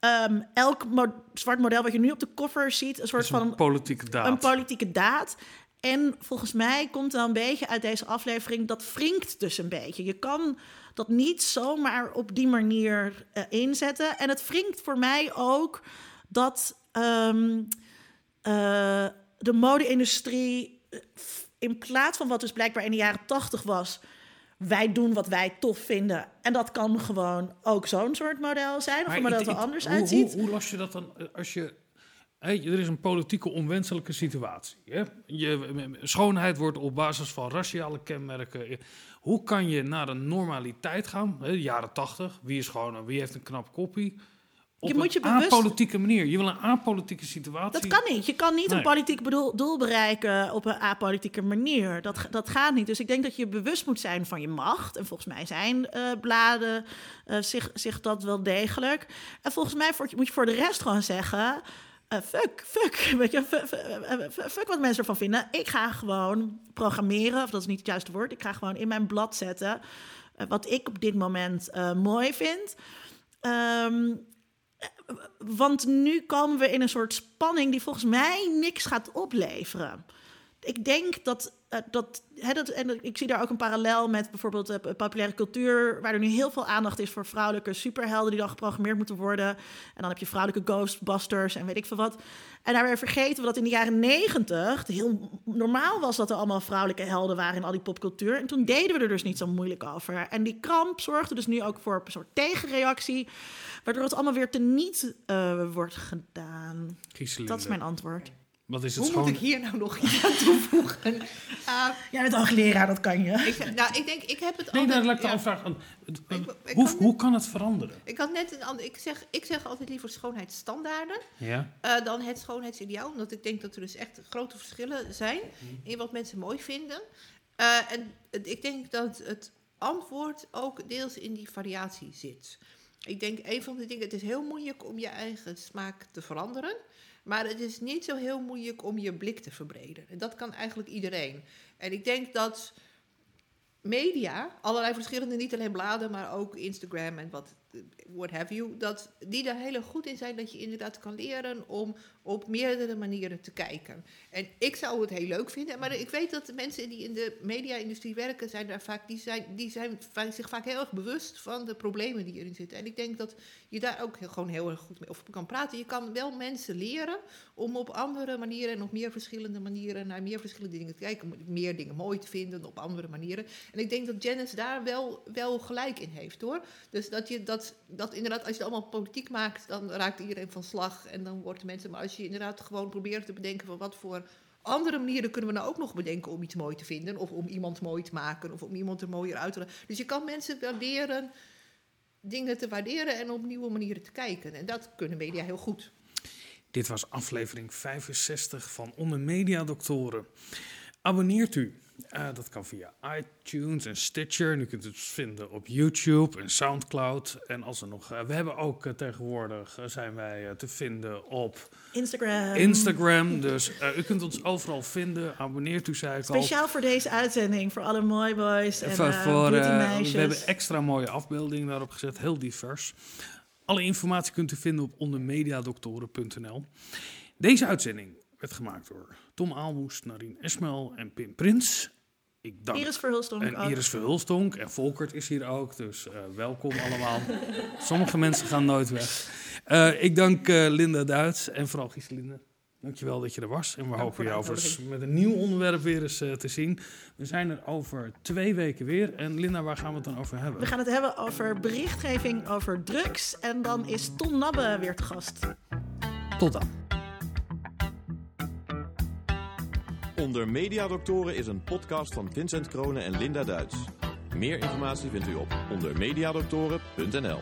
ehm, elk mo- zwart model wat je nu op de cover ziet, een soort van een politieke daad. een politieke daad. En volgens mij komt wel een beetje uit deze aflevering, dat wringt dus een beetje. Je kan dat niet zomaar op die manier eh, inzetten. En het wringt voor mij ook dat ehm, eh, de mode-industrie, eh, in plaats van wat dus blijkbaar in de jaren tachtig was, wij doen wat wij tof vinden. En dat kan gewoon ook zo'n soort model zijn, of Maar een model ik- dat er anders hoe, uitziet. Hoe, hoe los je dat dan als je... er is een politieke onwenselijke situatie. Hè? Je, schoonheid wordt op basis van raciale kenmerken. Hoe kan je naar een normaliteit gaan? De jaren tachtig. Wie is en wie heeft een knap koppie? Op Je moet je een bewust- apolitieke manier. Je wil een apolitieke situatie. Dat kan niet. Je kan niet Nee. een politiek bedoel, doel bereiken op een apolitieke manier. Dat, dat gaat niet. Dus ik denk dat je bewust moet zijn van je macht. En volgens mij zijn eh, bladen eh, zich, zich dat wel degelijk. En volgens mij moet je voor de rest gewoon zeggen... eh, fuck, fuck, weet je, fuck, fuck, fuck wat mensen ervan vinden. Ik ga gewoon programmeren, of dat is niet het juiste woord. Ik ga gewoon in mijn blad zetten eh, wat ik op dit moment eh, mooi vind. Ehm, want nu komen we in een soort spanning die volgens mij niks gaat opleveren. Ik denk dat, eh, dat, hè, dat en ik zie daar ook een parallel met bijvoorbeeld eh, populaire cultuur, waar er nu heel veel aandacht is voor vrouwelijke superhelden die dan geprogrammeerd moeten worden. En dan heb je vrouwelijke ghostbusters en weet ik veel wat. En daarbij vergeten we dat in de jaren negentig heel normaal was dat er allemaal vrouwelijke helden waren in al die popcultuur. En toen deden we er dus niet zo moeilijk over. En die kramp zorgde dus nu ook voor een soort tegenreactie, waardoor het allemaal weer teniet eh wordt gedaan. Dat is mijn antwoord. Wat is het Hoe moet schoon? ik hier nou nog iets aan toevoegen? Ah, Jij bent hoogleraar, dat kan je. ik, nou, ik denk, ik heb het Nee, altijd... daar laat ik de ja. afvraag aan. Ik hoe, kan- hoe kan het veranderen? Ik had net een ander. Ik zeg, ik zeg altijd liever schoonheidsstandaarden Ja? eh, dan het schoonheidsideaal. Omdat ik denk dat er dus echt grote verschillen zijn Mhm. in wat mensen mooi vinden. Eh, en ik denk dat het antwoord ook deels in die variatie zit. Ik denk, een van de dingen, het is heel moeilijk om je eigen smaak te veranderen. Maar het is niet zo heel moeilijk om je blik te verbreden. En dat kan eigenlijk iedereen. En ik denk dat media, allerlei verschillende, niet alleen bladen, maar ook Instagram en wat, what have you, dat die daar heel goed in zijn dat je inderdaad kan leren om op meerdere manieren te kijken. En ik zou het heel leuk vinden, maar ik weet dat de mensen die in de media-industrie werken, zijn daar vaak, die zijn, die zijn zich vaak heel erg bewust van de problemen die erin zitten. En ik denk dat je daar ook gewoon heel erg goed mee over kan praten. Je kan wel mensen leren om op andere manieren en op meer verschillende manieren naar meer verschillende dingen te kijken, meer dingen mooi te vinden op andere manieren. En ik denk dat Janice daar wel, wel gelijk in heeft hoor. Dus dat je dat, dat inderdaad, als je het allemaal politiek maakt, dan raakt iedereen van slag en dan worden mensen. Maar als je inderdaad gewoon probeert te bedenken van wat voor andere manieren kunnen we nou ook nog bedenken om iets mooi te vinden. Of om iemand mooi te maken. Of om iemand er mooier uit te laten. Dus je kan mensen waarderen, dingen te waarderen en op nieuwe manieren te kijken. En dat kunnen media heel goed. Dit was aflevering 65 van Onder Media Doctoren. Abonneert u. Eh, dat kan via iTunes en Stitcher. U kunt het vinden op YouTube en Soundcloud. En als er nog. eh, we hebben ook eh, tegenwoordig. zijn wij te vinden op Instagram. Instagram. Dus u kunt ons overal vinden. Abonneert u, zei ik al. Speciaal voor deze uitzending, voor alle mooi boys en Voor- meisjes. we hebben extra mooie afbeeldingen daarop gezet, heel divers. Alle informatie kunt u vinden op ondermediadoktoren.nl. Deze uitzending werd gemaakt door Tom Aalmoes, Narien Esmel en Pim Prins. Ik dank Iris Verhulstonk en ook. Iris Verhulstonk en Volkert is hier ook, dus eh, welkom allemaal. Sommige mensen gaan nooit weg. Eh, ik dank eh, Linda Duits en vooral Gieselinde. Dankjewel dat je er was. En we hopen je met een nieuw onderwerp weer eens te zien. We zijn er over twee weken weer. En Linda, waar gaan we het dan over hebben? We gaan het hebben over berichtgeving over drugs. En dan is Ton Nabbe weer te gast. Tot dan. Onder Mediadoktoren is een podcast van Vincent Kronen en Linda Duits. Meer informatie vindt u op ondermediadoktoren.nl.